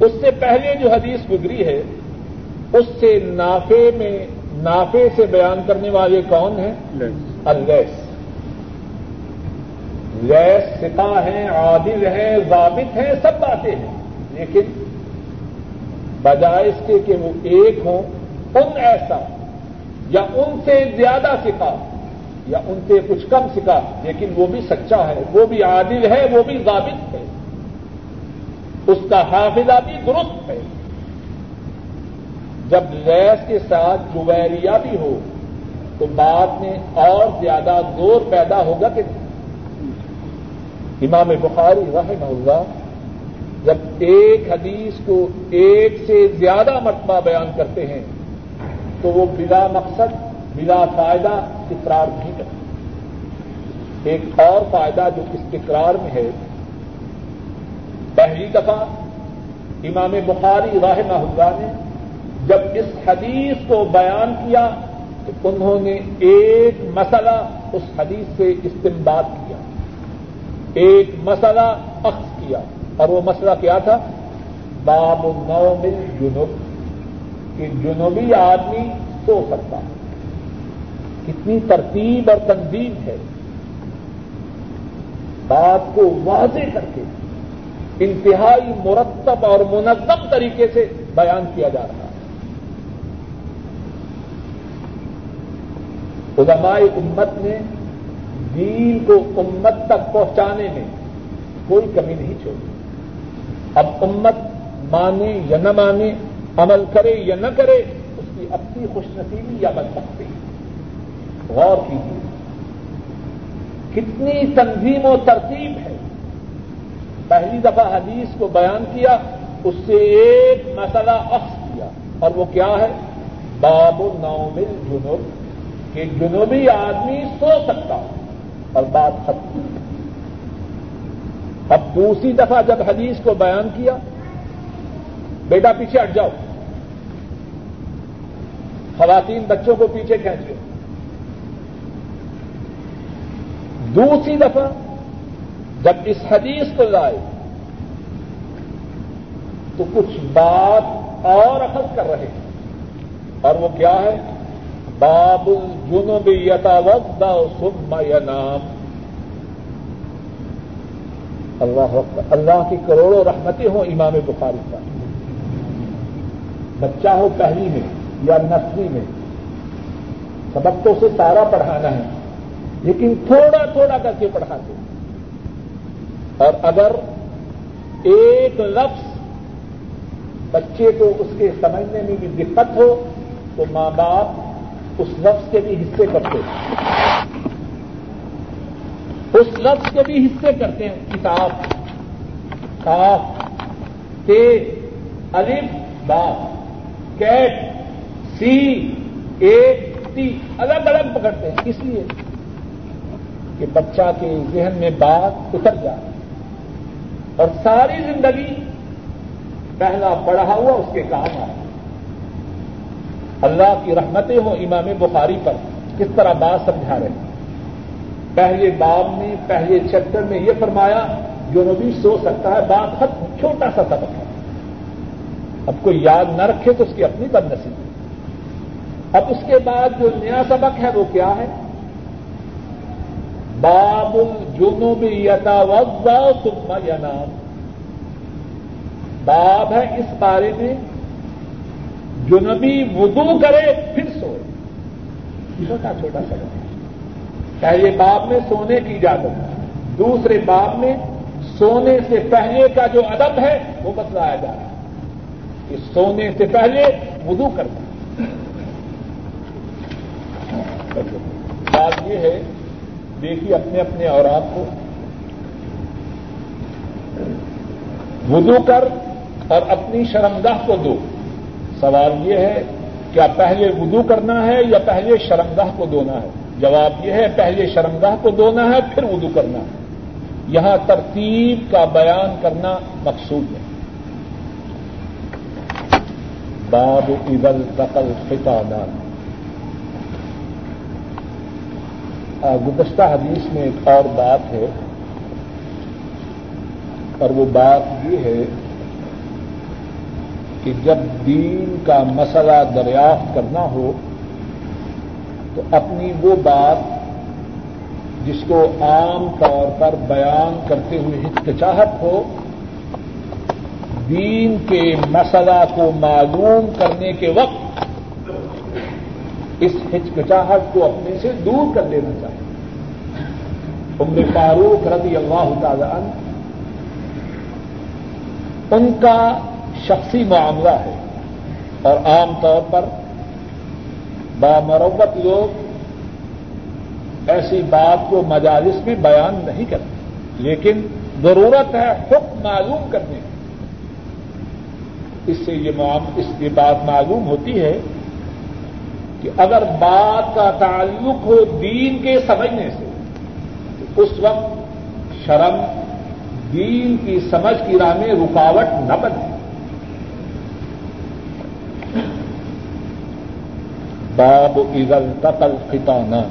اس سے پہلے جو حدیث گزری ہے اس سے نافے میں نافے سے بیان کرنے والے کون ہیں؟ الگیس لیس ستا ہیں عادل ہیں ضابط ہیں سب باتیں ہیں۔ لیکن بجائے اس کے کہ وہ ایک ہوں ان ایسا یا ان سے زیادہ سکھا یا ان سے کچھ کم سکھا لیکن وہ بھی سچا ہے وہ بھی عادل ہے وہ بھی ضابط ہے۔ اس کا حافظہ بھی درست ہے۔ جب ریس کے ساتھ جویریا بھی ہو، تو بعد میں اور زیادہ زور پیدا ہوگا کہ امام بخاری رحمہ اللہ جب ایک حدیث کو ایک سے زیادہ مرتبہ بیان کرتے ہیں، تو وہ بلا مقصد، بلا فائدہ اقرار نہیں کرتے۔ ایک اور فائدہ جو استقرار میں ہے، پہلی دفعہ امام بخاری رحمہ اللہ نے جب اس حدیث کو بیان کیا تو انہوں نے ایک مسئلہ اس حدیث سے استعمال کیا، ایک مسئلہ اخذ کیا۔ اور وہ مسئلہ کیا تھا؟ باب نو مل جنوب کہ جنوبی آدمی سو سکتا کتنی ترتیب اور تنظیم ہے۔ بات کو واضح کر کے انتہائی مرتب اور منظم طریقے سے بیان کیا جا رہا ہے۔ علماء امت نے دین کو امت تک پہنچانے میں کوئی کمی نہیں چھوڑی۔ اب امت مانے یا نہ مانے، عمل کرے یا نہ کرے، اس کی اپنی خوش نصیبی یا بن سکتی غور کیجیے کتنی تنظیم و ترتیب ہے۔ پہلی دفعہ حدیث کو بیان کیا، اس سے ایک مسئلہ اخذ کیا، اور وہ کیا ہے؟ باب نومل جنوب کہ جنوبی آدمی سو سکتا اور بات ختم۔ اب دوسری دفعہ جب حدیث کو بیان کیا، بیٹا پیچھے ہٹ جاؤ۔ خواتین بچوں کو پیچھے کھینچ لو دوسری دفعہ جب اس حدیث کو لائے، تو کچھ بات اور اخذ کر رہے ہیں۔ اور وہ کیا ہے؟ باب الجنوب یتا وقت سما یا نام اللہ اللہ کی کروڑوں رحمتیں ہوں امام بخاری کا بچہ ہو پہلی میں یا نسلی میں. سبق تو اسے سارا پڑھانا ہے، لیکن تھوڑا تھوڑا کر کے پڑھاتے اور اگر ایک لفظ بچے کو اس کے سمجھنے میں بھی دقت ہو، تو ماں باپ اس لفظ کے بھی حصے کرتے ہیں۔ اس لفظ کے بھی حصے کرتے ہیں۔ کتاب۔ کاف۔ تے الف۔ باپ کیٹ سی۔ ایک ٹی الگ الگ پکڑتے ہیں۔ اس لیے کہ بچہ کے ذہن میں بات اتر جائے۔ اور ساری زندگی پہلا پڑھا ہوا اس کے کام آئے۔ اللہ کی رحمتیں ہوں امام بخاری پر۔ کس طرح بات سمجھا رہے ہیں؟ پہلے باب میں، پہلے چیپٹر میں یہ فرمایا، جو نبی سو سکتا ہے، بات ختم چھوٹا سا سبق ہے۔ اب کوئی یاد نہ رکھے تو اس کی اپنی بد نصیب اب اس کے بعد جو نیا سبق ہے، وہ کیا ہے؟ باب الجنوب یتا وزا سکما یا نام باب ہے اس بارے میں جنبی وضو کرے پھر سوئے۔ چھوٹا چھوٹا سبق ہے پہلے باب میں سونے کی اجازت۔ دوسرے باب میں سونے سے پہلے کا جو ادب ہے، وہ بتلایا جا رہا ہے۔ کہ سونے سے پہلے وضو کرنا۔ بات یہ ہے، دیکھیے اپنے اپنے اوراق کو۔ وضو کر اور اپنی شرمگاہ کو دو۔ سوال یہ ہے کیا پہلے وضو کرنا ہے یا پہلے شرمگاہ کو دھونا ہے؟ جواب یہ ہے پہلے شرمگاہ کو دھونا ہے، پھر وضو کرنا ہے۔ یہاں ترتیب کا بیان کرنا مقصود ہے۔ باب ابل تقل خطانہ گزشتہ حدیث میں ایک اور بات ہے اور وہ بات یہ ہے کہ جب دین کا مسئلہ دریافت کرنا ہو تو اپنی وہ بات جس کو عام طور پر بیان کرتے ہوئے ہچکچاہٹ ہو، دین کے مسئلہ کو معلوم کرنے کے وقت اس ہچکچاہٹ کو اپنے سے دور کر لینا چاہیے۔ عمر فاروق رضی اللہ تعالی عنہ، ان کا شخصی معاملہ ہے۔ اور عام طور پر بامروت لوگ ایسی بات کو مجالس میں بیان نہیں کرتے۔ لیکن ضرورت ہے حکم معلوم کرنے کی۔ اس سے یہ اس کی بات معلوم ہوتی ہے کہ اگر بات کا تعلق ہو دین کے سمجھنے سے، تو اس وقت شرم دین کی سمجھ کی راہ میں رکاوٹ نہ بنے۔ باب عزل تقل خطانہ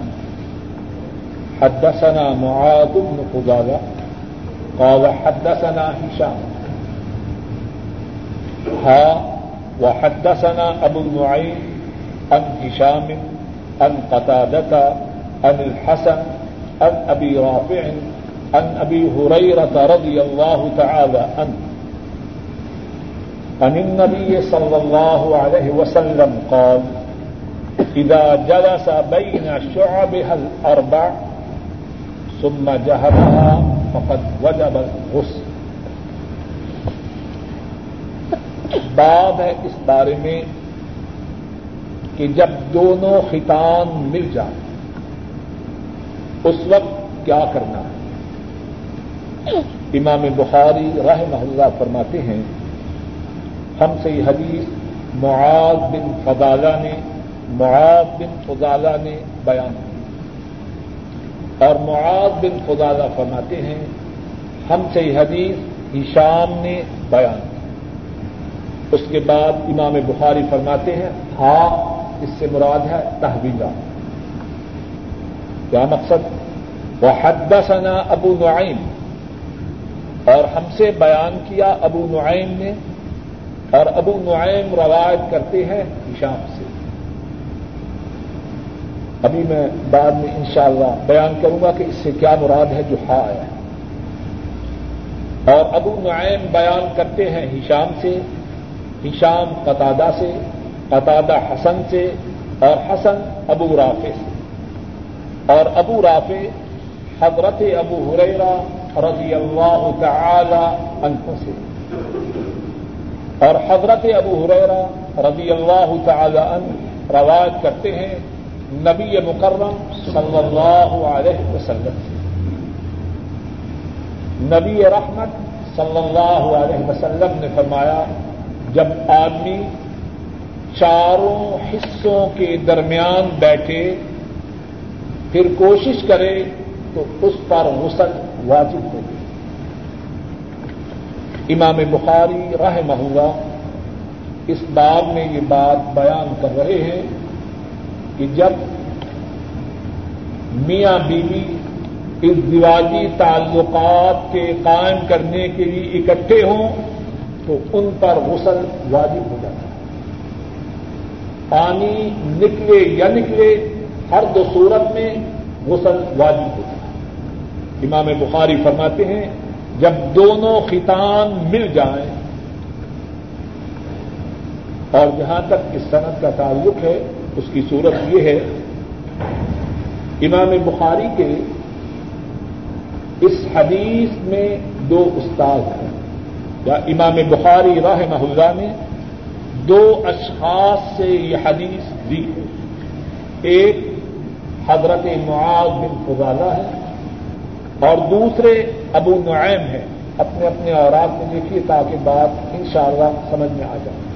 حدثنا معاذ بن فضالة قال حدثنا هشام. ها، وحدثنا أبو النعيم عن هشام، عن قتادة، عن الحسن، عن أبي رافع، عن أبي هريرة رضي الله تعالى عنه. عن النبي صلى الله عليه وسلم قال إذا جلس بين شعبها الأربع ثم جهرها فقد وجب الغسل. باب ہے اس بارے میں کہ جب دونوں خطان مل جائیں، اس وقت کیا کرنا ہے؟ امام بخاری راہ محلہ فرماتے ہیں، ہم سے یہ حدیث معاذ بن فضالہ نے معاذ بن فضالہ نے بیان کی۔ اور معاذ بن فضالہ فرماتے ہیں، ہم سے یہ حدیث ہشام نے بیان کی۔ اس کے بعد امام بخاری فرماتے ہیں ہاں اس سے مراد ہے تحویلہ۔ کیا مقصد؟ وہ حد ابو نعیم۔ اور ہم سے بیان کیا ابو نعیم نے، اور ابو نعیم روایت کرتے ہیں ہشام سے۔ ابھی میں بعد میں انشاءاللہ بیان کروں گا کہ اس سے کیا مراد ہے جو ہا آیا ہے۔ اور ابو نعیم بیان کرتے ہیں ہشام سے، ہشام قطادہ سے، قطادہ حسن سے، اور حسن ابو رافع سے۔ اور ابو رافع حضرت ابو حریرا رضی اللہ تعالی عنہ سے۔ اور حضرت ابو حریرا رضی اللہ تعالی عنہ روایت کرتے ہیں نبی مکرم صلی اللہ علیہ وسلم نبی رحمت صلی اللہ علیہ وسلم نے فرمایا، جب آدمی چاروں حصوں کے درمیان بیٹھے، پھر کوشش کرے تو اس پر غسل واجب ہوگی۔ امام بخاری راہ محلہ اس باب میں یہ بات بیان کر رہے ہیں۔ کہ جب میاں بیوی اس دیواجی تعلقات کے قائم کرنے کے لیے اکٹھے ہوں تو ان پر غسل واجب ہو جاتا ہے۔ پانی نکلے یا نکلے، ہر دو صورت میں غسل واجب ہوتا ہے۔ امام بخاری فرماتے ہیں، جب دونوں خطان مل جائیں، اور جہاں تک اس صنعت کا تعلق ہے اس کی صورت یہ ہے، امام بخاری کے اس حدیث میں دو استاد ہیں۔ یا امام بخاری راہ محلہ نے دو اشخاص سے یہ حدیث دی ہے۔ ایک حضرت معاذ بن فضالہ ہے اور دوسرے ابو نعیم ہے۔ اپنے اپنے اوراق میں دیکھیے تاکہ بات انشاءاللہ سمجھ میں آ جائے۔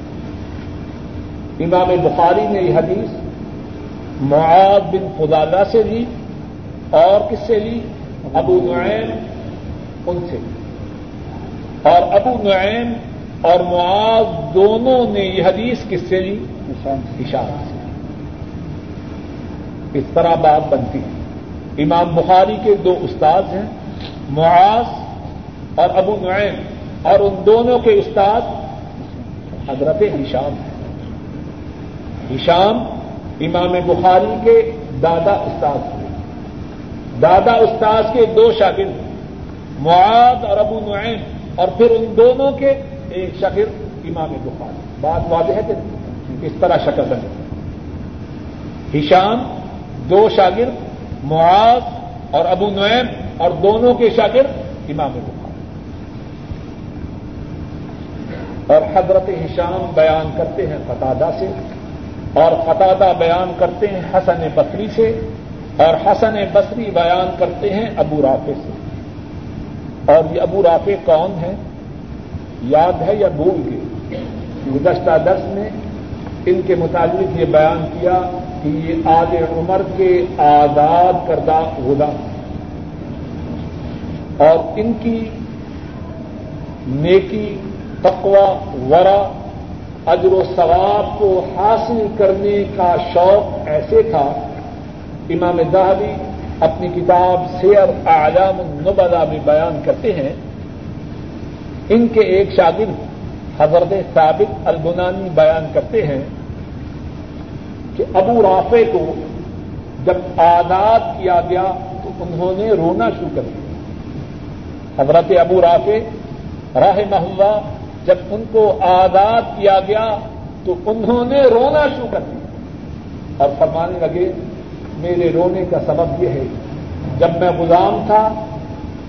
امام بخاری نے یہ حدیث معاذ بن فضالہ سے لی اور کس سے لی؟ ابو نعیم ان سے لی۔ اور ابو نعیم اور معاذ دونوں نے یہ حدیث کس سے لی؟ اشارہ سے۔ اس طرح بات بنتی ہے۔ امام بخاری کے دو استاد ہیں معاذ اور ابو نعیم اور ان دونوں کے استاد حضرت ہشام ہیں۔ ہشام امام بخاری کے دادا استاد ہیں دادا استاد کے دو شاگرد، معاذ اور ابو نعیم، اور پھر ان دونوں کے ایک شکر امام بخاری۔ بات واضح ہے کہ اس طرح شکل بنے ہشام دو شاگرد، معاذ اور ابو نعیم اور دونوں کے شاگرد امام بخاری۔ اور حضرت ہشام بیان کرتے ہیں قطادہ سے۔ اور قطادہ بیان کرتے ہیں حسن بصری سے اور حسن بصری بیان کرتے ہیں ابو رافع سے۔ اور یہ ابو رافع کون ہے یاد ہے یا بھول گئے؟ گزشتہ دس میں ان کے متعلق یہ بیان کیا کہ یہ آج عمر کے آزاد کردہ غلام اور ان کی نیکی تقوا ورا اجر و ثواب کو حاصل کرنے کا شوق ایسے تھا۔ امام دہبی اپنی کتاب سیر اعلام النبلا میں بیان کرتے ہیں۔ ان کے ایک شاگرد حضرت ثابت البنانی بیان کرتے ہیں کہ ابو رافع کو جب آزاد کیا گیا تو انہوں نے رونا شروع کر دیا۔ حضرت ابو رافع راہ محلہ جب ان کو آزاد کیا گیا تو انہوں نے رونا شروع کر دیا۔ اور فرمانے لگے، میرے رونے کا سبب یہ ہے، جب میں غلام تھا،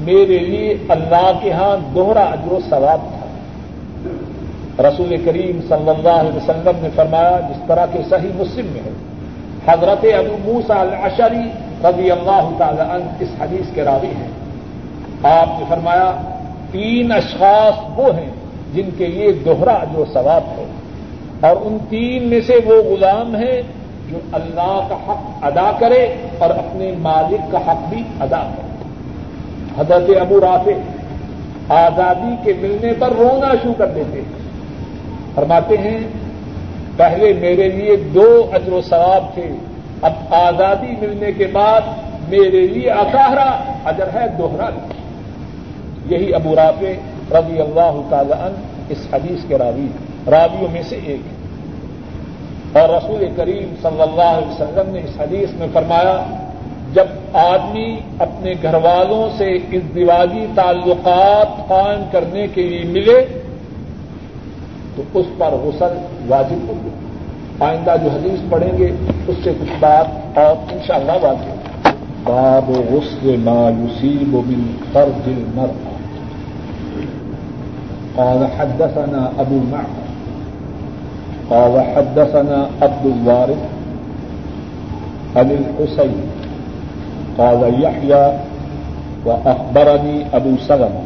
میرے لیے اللہ کے ہاں دوہرا اجر و ثواب تھا۔ رسول کریم صلی اللہ علیہ وسلم نے فرمایا، جس طرح کے صحیح مسلم میں ہے۔ حضرت ابو موسا العشری رضی اللہ تعالی عنہ اس حدیث کے راوی ہیں۔ آپ نے فرمایا، تین اشخاص وہ ہیں جن کے لیے دوہرا جو ثواب ہے۔ اور ان تین میں سے وہ غلام ہیں جو اللہ کا حق ادا کرے اور اپنے مالک کا حق بھی ادا کرے۔ حضرت ابو رافع آزادی کے ملنے پر رونا شروع کر دیتے ہیں۔ فرماتے ہیں، پہلے میرے لیے دو اجر و ثواب تھے۔ اب آزادی ملنے کے بعد میرے لیے اکاہرا اجر ہے، دوہرا۔ یہی ابو رافع رضی اللہ تعالی عنہ اس حدیث کے راوی راویوں میں سے ایک ہے۔ اور رسول کریم صلی اللہ علیہ وسلم نے اس حدیث میں فرمایا، جب آدمی اپنے گھر والوں سے اس دیوالی تعلقات قائم کرنے کے لیے ملے، تو اس پر غسل واجب ہو گیا آئندہ جو حدیث پڑھیں گے، اس سے کچھ بات اور ان شاء اللہ واضح باب غسل ما يصيب من فرج المرأة۔ قال حدثنا أبو معمر. قال حدثنا عبد الوارث عن الحسين. قال يحيى وأخبرني أبو سلمة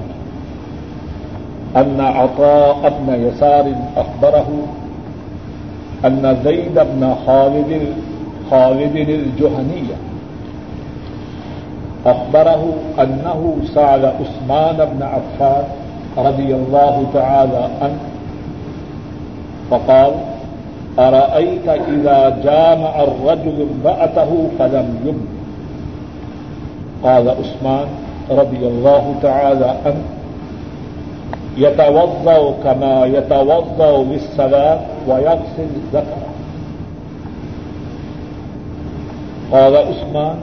أن عطاء بن يسار أخبره أن زيد بن خالد خالد الجهنية أخبره أنه سأل عثمان بن عفان رضي الله تعالى عنه فقال أرأيت إذا جامع الرجل امرأته فلم يم قال عثمان رضي الله تعالى عنه يتوضأ كما يتوضأ للصلاة ويغسل ذكره قال عثمان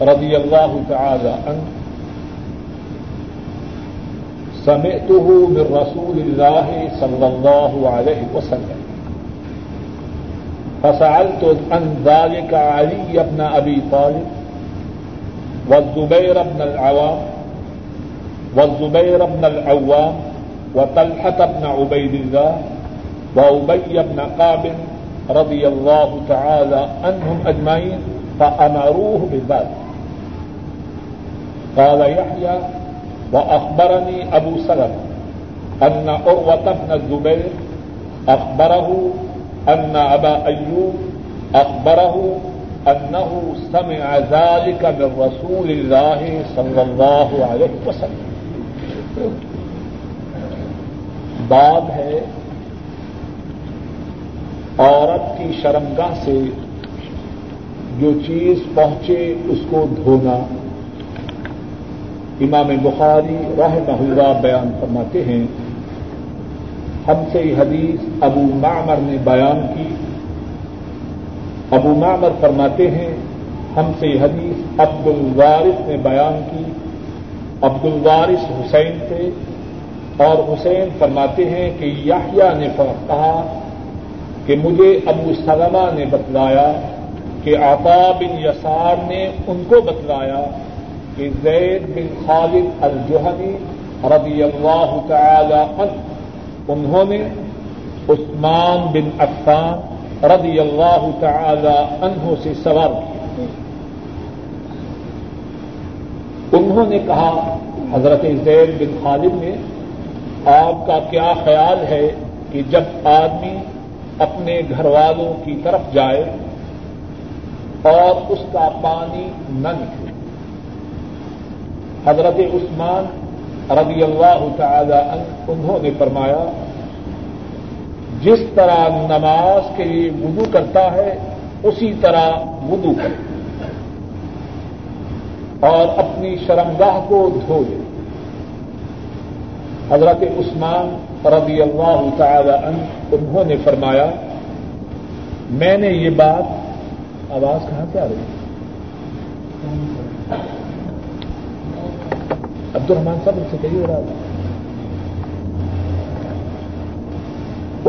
رضي الله تعالى عنه سمعته من رسول الله صلى الله عليه وسلم. فسألت عن ذلك علي بن أبي طالب والزبير بن العوام والزبير بن العوام وطلحة بن عبيد الله وأبي بن قاب رضي الله تعالى عنهم أجمعين فأمروه بذلك قال يحيى وأخبرني أبو سلم أن عروة بن الزبير أخبره أن أبا أيوب أخبره أنه سمع ذلك من رسول الله صلى الله عليه وسلم. باب ہے عورت کی شرمگاہ سے جو چیز پہنچے اس کو دھونا. امام بخاری راہ محلہ بیان فرماتے ہیں، ہم سے یہ حدیث ابو معمر نے بیان کی۔ ابو معمر فرماتے ہیں، ہم سے یہ حدیث عبد الوارث نے بیان کی۔ عبد الوارث حسین تھے اور حسین فرماتے ہیں کہ یاہیا نے کہا کہ مجھے ابو سلمہ نے بتلایا کہ آتا بن یسار نے ان کو بتلایا کہ زید بن خالد الجوہنی رضی اللہ تعالی عنہ، انہوں نے عثمان بن عفان رضی اللہ تعالی عنہ سے سوال کیا۔ انہوں نے کہا، حضرت زید بن خالد نے، آپ کا کیا خیال ہے کہ جب آدمی اپنے گھر والوں کی طرف جائے اور اس کا پانی نہ نکلے؟ حضرت عثمان رضی اللہ تعالی انہوں نے فرمایا، جس طرح نماز کے لیے وضو کرتا ہے، اسی طرح وضو کرے۔ اور اپنی شرمگاہ کو دھو لے۔ حضرت عثمان رضی اللہ تعالی انہوں نے فرمایا، میں نے یہ بات، آواز کہاں سے آ رہی ہے؟ عبد الرحمان صاحب ان سے کہی ہو رہا تھا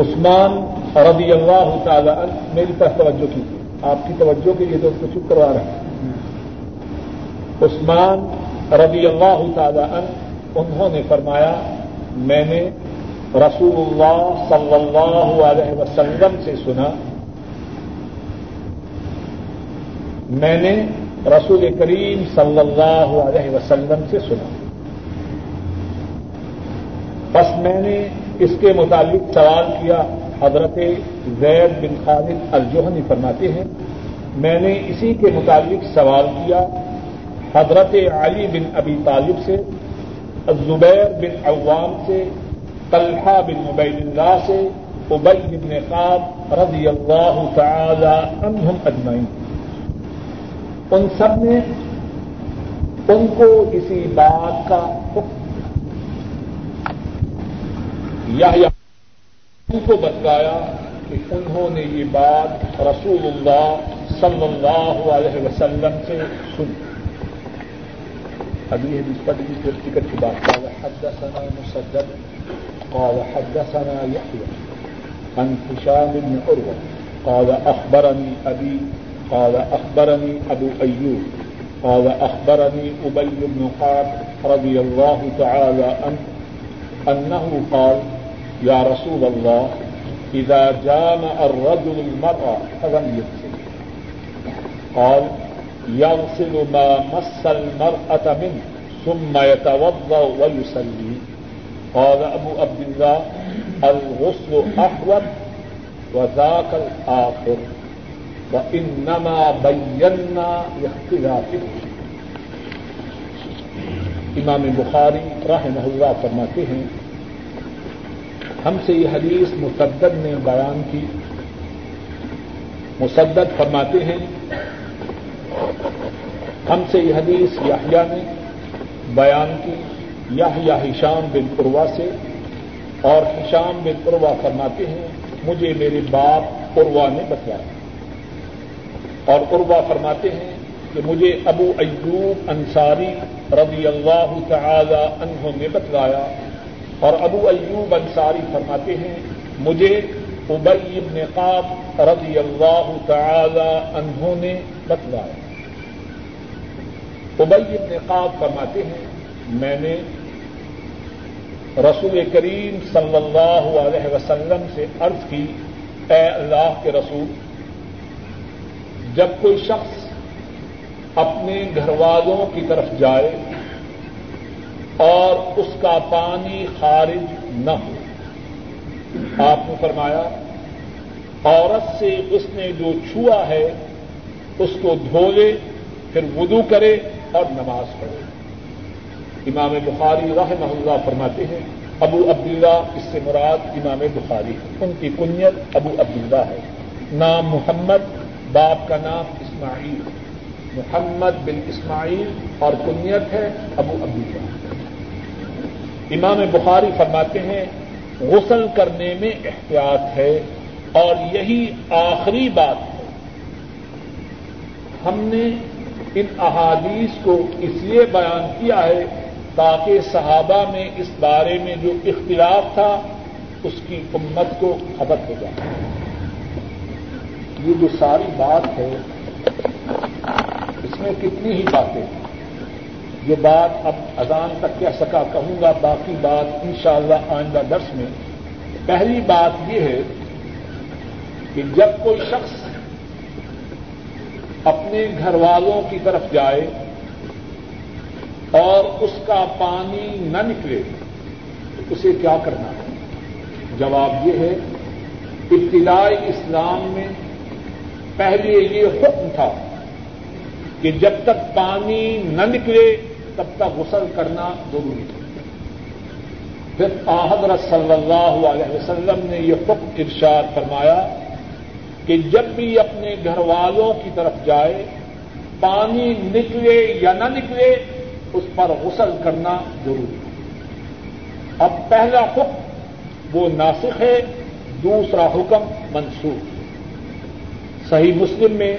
عثمان رضی اللہ تعالی میری طرف توجہ کی آپ کی توجہ کے لیے تو اس کو چپ کروا رہے ہیں۔ عثمان رضی اللہ تعالی انہوں نے فرمایا، میں نے رسول اللہ صلی اللہ علیہ وسلم سے سنا، میں نے رسول کریم صلی اللہ علیہ وسلم سے سنا۔ بس میں نے اس کے متعلق سوال کیا، حضرت زید بن خالد الجوہنی فرماتے ہیں، میں نے اسی کے متعلق سوال کیا، حضرت علی بن ابی طالب سے زبیر بن عوام سے، طلحہ بن مبین اللہ سے ابئی بن خواب رضی اللہ تعالی عنہم اجمعین۔ ان سب نے ان کو اسی بات کا حکم ان کو بتلایا کہ انہوں نے یہ بات رسول اللہ صلی اللہ علیہ وسلم سے سنی۔ ابھی حدیث پر بھی پھر ٹکٹ کی بات قال حدثنا مسدد، قال حدثنا يحيى عن هشام بن عروة قال أخبرني أبي قال أخبرني أبو أيوب قال أخبرني أبي بن قاب رضي الله تعالى عنه أنه قال يا رسول الله، إذا جامع الرجل المرأة فلم يغسل قال، يغسل ما مس المرأة منه، ثم يتوضا ويصلي. قال أبو عبد الله، الغسل أحوط وذاك الآخر، وإنما بينا اختلافه امام بخاری رحمہ اللہ فرماتے ہیں ہم سے یہ حدیث مسدد نے بیان کی۔ مسدد فرماتے ہیں، ہم سے یہ حدیث یاہیا نے بیان کی۔ یا ہشام بن قروا سے، اور ہشام بن قروا فرماتے ہیں، مجھے میرے باپ قروا نے بتلایا۔ اور قروا فرماتے ہیں کہ مجھے ابو ایوب انصاری رضی اللہ تعالی عنہ نے بتلایا اور ابو ایوب انصاری فرماتے ہیں، مجھے ابئی ابن قاب رضی اللہ تعالی عنہ نے بتلایا۔ ابئی ابن قاب فرماتے ہیں، میں نے رسول کریم صلی اللہ علیہ وسلم سے عرض کی، اے اللہ کے رسول، جب کوئی شخص اپنے گھر والوں کی طرف جائے اور اس کا پانی خارج نہ ہو۔ آپ نے فرمایا، عورت سے اس نے جو چھوا ہے، اس کو دھو لے پھر وضو کرے اور نماز پڑھے۔ امام بخاری رحمہ اللہ فرماتے ہیں، ابو عبداللہ، اس سے مراد امام بخاری ان کی کنیت ابو عبداللہ ہے۔ نام محمد، باپ کا نام اسماعیل۔ محمد بن اسماعیل اور کنیت ہے ابو عبداللہ۔ امام بخاری فرماتے ہیں، غسل کرنے میں احتیاط ہے اور یہی آخری بات ہے۔ ہم نے ان احادیث کو اس لیے بیان کیا ہے تاکہ صحابہ میں اس بارے میں جو اختلاف تھا، اس کی امت کو خبر ہو جائے۔ یہ جو ساری بات ہے، اس میں کتنی ہی باتیں یہ بات اب اذان تک کہہ سکا کہوں گا، باقی بات انشاءاللہ آئندہ درس میں۔ پہلی بات یہ ہے کہ جب کوئی شخص اپنے گھر والوں کی طرف جائے اور اس کا پانی نہ نکلے، تو اسے کیا کرنا؟ ہے جواب یہ ہے، ابتدائی اسلام میں پہلے یہ حکم تھا کہ جب تک پانی نہ نکلے تب تک غسل کرنا ضروری تھا پھر حضرت صلی اللہ علیہ وسلم نے یہ حکم ارشاد فرمایا کہ جب بھی اپنے گھر والوں کی طرف جائے، پانی نکلے یا نہ نکلے، اس پر غسل کرنا ضروری ہے۔ اب پہلا حکم وہ ناسخ ہے، دوسرا حکم منسوخ صحیح مسلم میں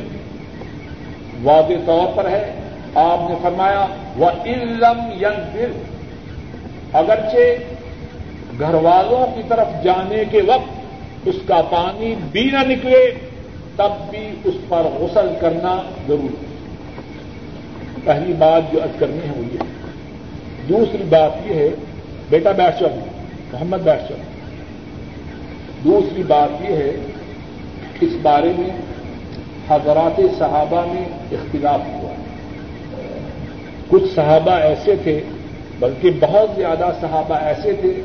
واضح طور پر ہے آپ نے فرمایا وہ علم ینگ اگرچہ گھر والوں کی طرف جانے کے وقت اس کا پانی بھی نہ نکلے، تب بھی اس پر غسل کرنا ضروری ہے۔ پہلی بات جو اد کرنی ہے وہ یہ دوسری بات یہ ہے، بیٹا بیٹھ چل محمد بیٹھ چل دوسری بات یہ ہے، اس بارے میں حضرات صحابہ میں اختلاف ہوا۔ کچھ صحابہ ایسے تھے، بلکہ بہت زیادہ صحابہ ایسے تھے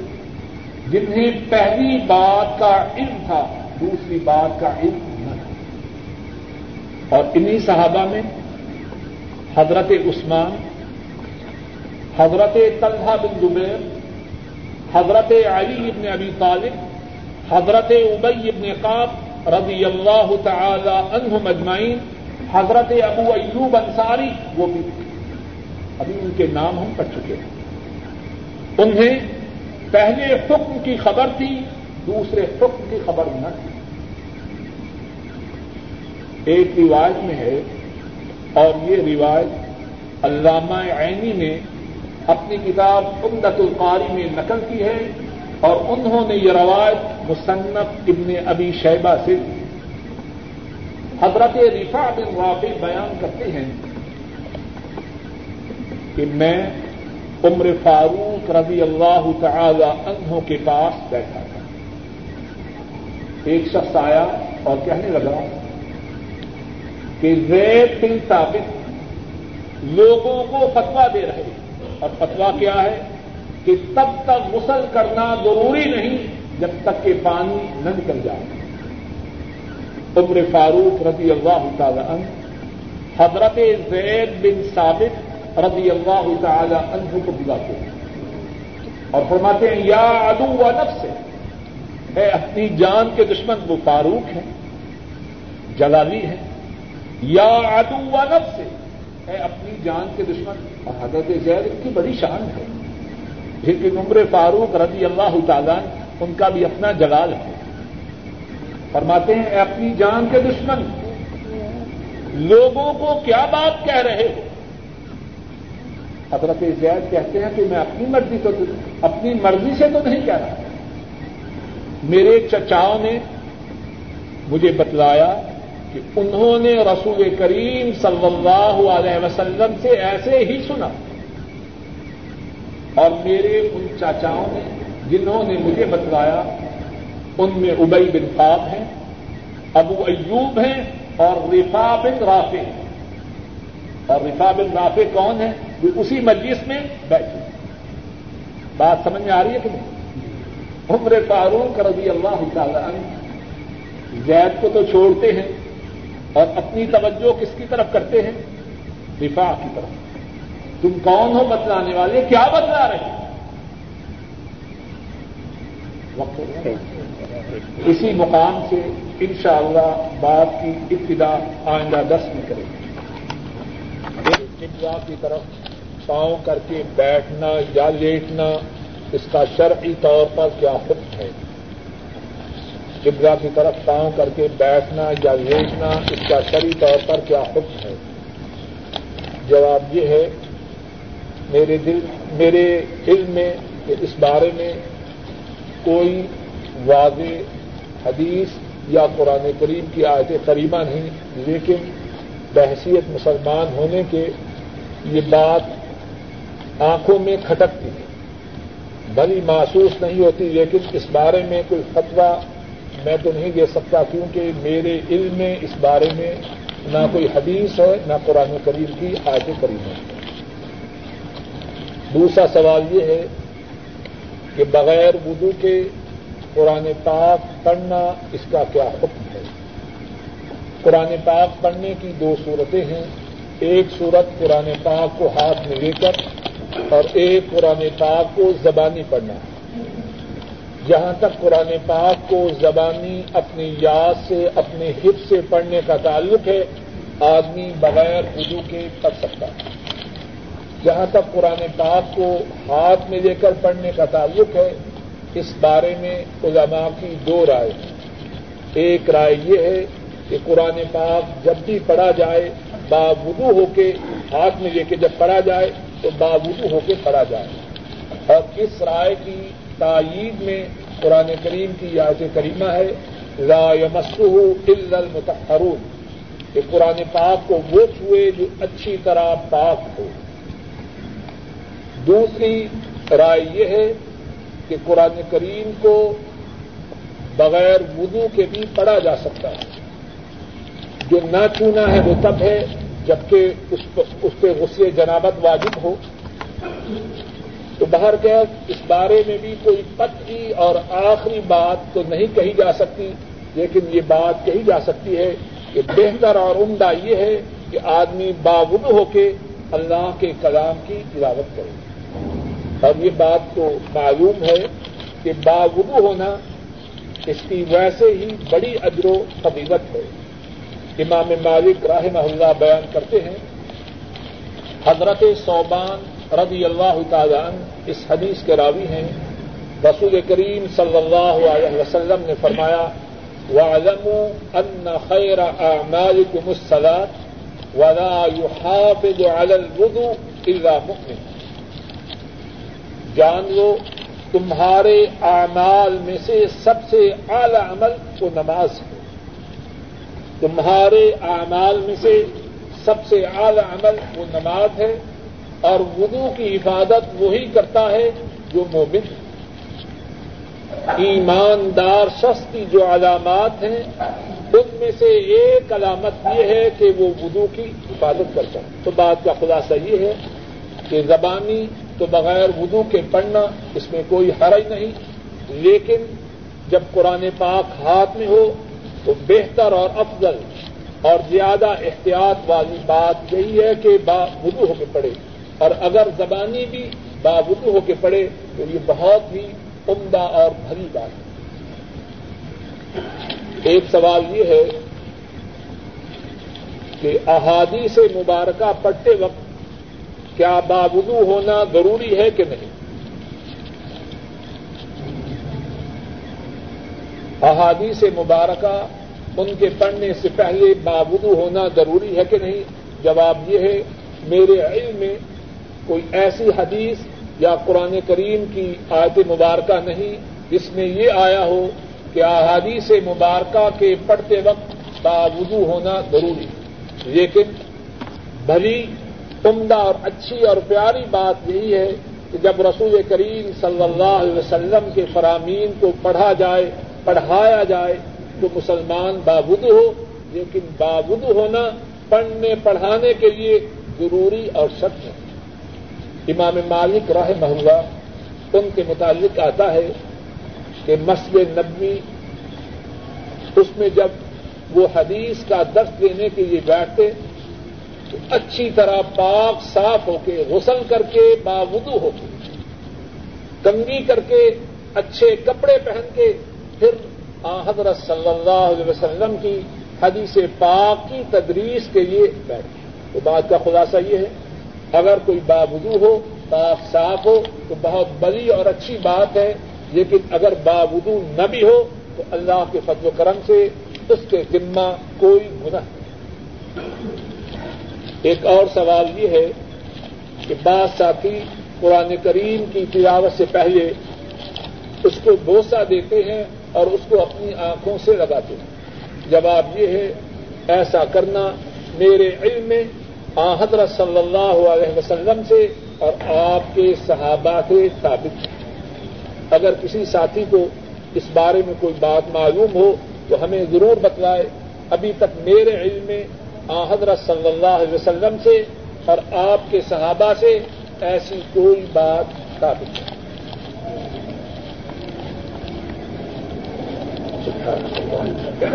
جنہیں پہلی بات کا علم تھا، دوسری بات کا علم نہ تھا۔ اور انہی صحابہ میں حضرت عثمان، حضرت طلحہ بن زبیر، حضرت علی ابن ابی طالب، حضرت ابئی ابن قاب رضی اللہ تعالی عنہ مجمعین حضرت ابو ایوب انصاری، وہ بھی ابھی ان کے نام ہم پڑھ چکے ہیں۔ انہیں پہلے حکم کی خبر تھی، دوسرے حکم کی خبر نہ تھی۔ ایک روایت میں ہے، اور یہ روایت علامہ عینی نے اپنی کتاب امدت القاری میں نقل کی ہے، اور انہوں نے یہ روایت مصنف ابن ابی شیبہ سے حضرت رفا بن رافی بیان کرتے ہیں کہ میں عمر فاروق رضی اللہ تعالی عنہ کے پاس بیٹھا تھا۔ ایک شخص آیا اور کہنے لگا کہ زید بن ثابت لوگوں کو فتوا دے رہے اور فتوا کیا ہے کہ تب تک غسل کرنا ضروری نہیں جب تک کہ پانی نہ نکل جائے۔ عمر فاروق رضی اللہ تعالی عنہ حضرت زید بن ثابت رضی اللہ تعالی عنہ کو بلاتے ہیں اور فرماتے ہیں، یا ادو و نفس ہے اپنی جان کے دشمن، وہ فاروق ہیں، جلالی ہیں۔ یا ادو و نفس ہے اپنی جان کے دشمن، اور حضرت زید کی بڑی شان ہے۔ لیکن عمر فاروق رضی اللہ تعالیٰ ان کا بھی اپنا جلال ہے۔ فرماتے ہیں، اے اپنی جان کے دشمن، لوگوں کو کیا بات کہہ رہے ہو؟ حضرت زید کہتے ہیں کہ میں اپنی مرضی تو اپنی مرضی سے تو نہیں کہہ رہا۔ میرے چچاؤں نے مجھے بتلایا کہ انہوں نے رسول کریم صلی اللہ علیہ وسلم سے ایسے ہی سنا۔ اور میرے ان چاچاؤں نے جنہوں نے مجھے بتلایا، ان میں ابئی بن خواب ہیں، ابو ایوب ہیں اور رفا بن رافع اور رفا بن رافع کون ہے؟ وہ اسی مجلس میں بیٹھے بات سمجھ میں آ رہی ہے کہ نہیں؟ عمر فاروق رضی اللہ تعالی عنہ زید کو تو چھوڑتے ہیں اور اپنی توجہ کس کی طرف کرتے ہیں؟ رفا کی طرف۔ تم کون ہو بتلانے والے؟ کیا بتلا رہے اسی مقام سے انشاءاللہ اللہ بات کی ابتدا آئندہ دس میں کریں گے۔ انڈیا کی طرف پاؤں کر کے بیٹھنا یا لیٹنا، اس کا شرعی طور پر کیا حکم ہے؟ قبلہ کی طرف پاؤں کر کے بیٹھنا یا لیٹنا، اس کا شرعی طور پر کیا حکم ہے؟ جواب یہ ہے، میرے دل، میرے علم میں کہ اس بارے میں کوئی واضح حدیث یا قرآن کریم کی آیت قریبہ نہیں، لیکن بحثیت مسلمان ہونے کے یہ بات آنکھوں میں کھٹکتی ہے۔ بھلی محسوس نہیں ہوتی، لیکن اس بارے میں کوئی فتویٰ میں تو نہیں دے سکتا، کیونکہ میرے علم میں اس بارے میں نہ کوئی حدیث ہے، نہ قرآن کریم کی آج کریم ہے۔ دوسرا سوال یہ ہے کہ بغیر وضو کے قرآن پاک پڑھنا اس کا کیا حکم ہے؟ قرآن پاک پڑھنے کی دو صورتیں ہیں۔ ایک صورت قرآن پاک کو ہاتھ میں لے کر اور ایک قرآن پاک کو زبانی پڑھنا ہے۔ جہاں تک قرآن پاک کو زبانی اپنی یاد سے، اپنے حف سے پڑھنے کا تعلق ہے، آدمی بغیر وضو کے پڑھ سکتا ہے۔ جہاں تک قرآن پاک کو ہاتھ میں لے کر پڑھنے کا تعلق ہے، اس بارے میں علماء کی دو رائے ایک رائے یہ ہے کہ قرآن پاک جب بھی پڑھا جائے باوضو ہو کے ہاتھ میں لے کے جب پڑھا جائے تو باوضو ہو کے پڑھا جائے۔ اور اس رائے کی تائید میں قرآن کریم کی یاد کریمہ ہے، لا یمسو الا المتحرون کہ قرآن پاک کو وہ چھوئے جو اچھی طرح پاک ہو۔ دوسری رائے یہ ہے کہ قرآن کریم کو بغیر وضو کے بھی پڑھا جا سکتا ہے۔ جو نہ چونا ہے وہ تب ہے جبکہ اس پہ غصے جنابت واجب ہو۔ تو باہر کہ اس بارے میں بھی کوئی پکی اور آخری بات تو نہیں کہی جا سکتی، لیکن یہ بات کہی جا سکتی ہے کہ بہتر اور عمدہ یہ ہے کہ آدمی باغد ہو کے اللہ کے کلام کی تلاوت کرے۔ اور یہ بات تو معلوم ہے کہ باغدو ہونا اس کی ویسے ہی بڑی اجر و قبیلت ہے۔ امام مالک راہ اللہ بیان کرتے ہیں، حضرت صوبان رضی اللہ تعالیٰ اس حدیث کے راوی ہیں۔ رسول کریم صلی اللہ علیہ وسلم نے فرمایا وَعَلَمُوا أَنَّ خَيْرَ أَعْمَالِكُمُ الصَّلَاةُ وَلَا يُحَافِظُ عَلَى الْوُضُوءِ إِلَّا مُؤْمِنٌ. جان لو، تمہارے اعمال میں سے سب سے اعلی عمل وہ نماز ہے۔ تمہارے اعمال میں سے سب سے اعلی عمل وہ نماز ہے اور وضو کی حفاظت وہی کرتا ہے جو مومن ہے۔ ایماندار شخص کی جو علامات ہیں، ان میں سے ایک علامت یہ ہے کہ وہ وضو کی حفاظت کرتا ہے۔ تو بات کا خلاصہ یہ ہے کہ زبانی تو بغیر وضو کے پڑھنا اس میں کوئی حرج نہیں، لیکن جب قرآن پاک ہاتھ میں ہو تو بہتر اور افضل اور زیادہ احتیاط والی بات یہی ہے کہ با وضو ہو کے پڑھے۔ اور اگر زبانی بھی باوضو ہو کے پڑھے تو یہ بہت ہی عمدہ اور بھری بات ہے۔ ایک سوال یہ ہے کہ احادی سے مبارکہ پڑھتے وقت کیا باوضو ہونا ضروری ہے کہ نہیں؟ احادی سے مبارکہ ان کے پڑھنے سے پہلے باوضو ہونا ضروری ہے کہ نہیں؟ جواب یہ ہے، میرے علم میں کوئی ایسی حدیث یا قرآن کریم کی آیت مبارکہ نہیں، جس میں یہ آیا ہو کہ احادی سے مبارکہ کے پڑھتے وقت باوضو ہونا ضروری لیکن بھلی، عمدہ اور اچھی اور پیاری بات یہی ہے کہ جب رسول کریم صلی اللہ علیہ وسلم کے فرامین کو پڑھا جائے پڑھایا جائے تو مسلمان باود ہو، لیکن باود ہونا پڑھنے، پڑھانے کے لیے ضروری اور سچ ہے۔ امام مالک راہ محلہ ان کے متعلق آتا ہے کہ مسجد نبوی، اس میں جب وہ حدیث کا درس دینے کے لیے بیٹھتے، تو اچھی طرح پاک صاف ہو کے، غسل کر کے، باوضو ہو کے کنگی کر کے، اچھے کپڑے پہن کے پھر حضرت صلی اللہ علیہ وسلم کی حدیث پاک کی تدریس کے لیے بیٹھے۔ تو بات کا خلاصہ یہ ہے، اگر کوئی باوضو ہو پاک صاف ہو، تو بہت بڑی اور اچھی بات ہے، لیکن اگر باوضو نہ بھی ہو، تو اللہ کے فضل و کرم سے اس کے ذمہ کوئی گناہ نہیں۔ ایک اور سوال یہ ہے کہ بعض ساتھی قرآن کریم کی تلاوت سے پہلے اس کو بوسا دیتے ہیں اور اس کو اپنی آنکھوں سے لگاتے ہیں۔ جواب یہ ہے، ایسا کرنا میرے علم میں آ حضرت صلی اللہ علیہ وسلم سے اور آپ کے صحابہ سے ثابت ہے۔ اگر کسی ساتھی کو اس بارے میں کوئی بات معلوم ہو تو ہمیں ضرور بتلائے۔ ابھی تک میرے علم میں آ حضرت صلی اللہ علیہ وسلم سے اور آپ کے صحابہ سے ایسی کوئی بات ثابت ہے سکتا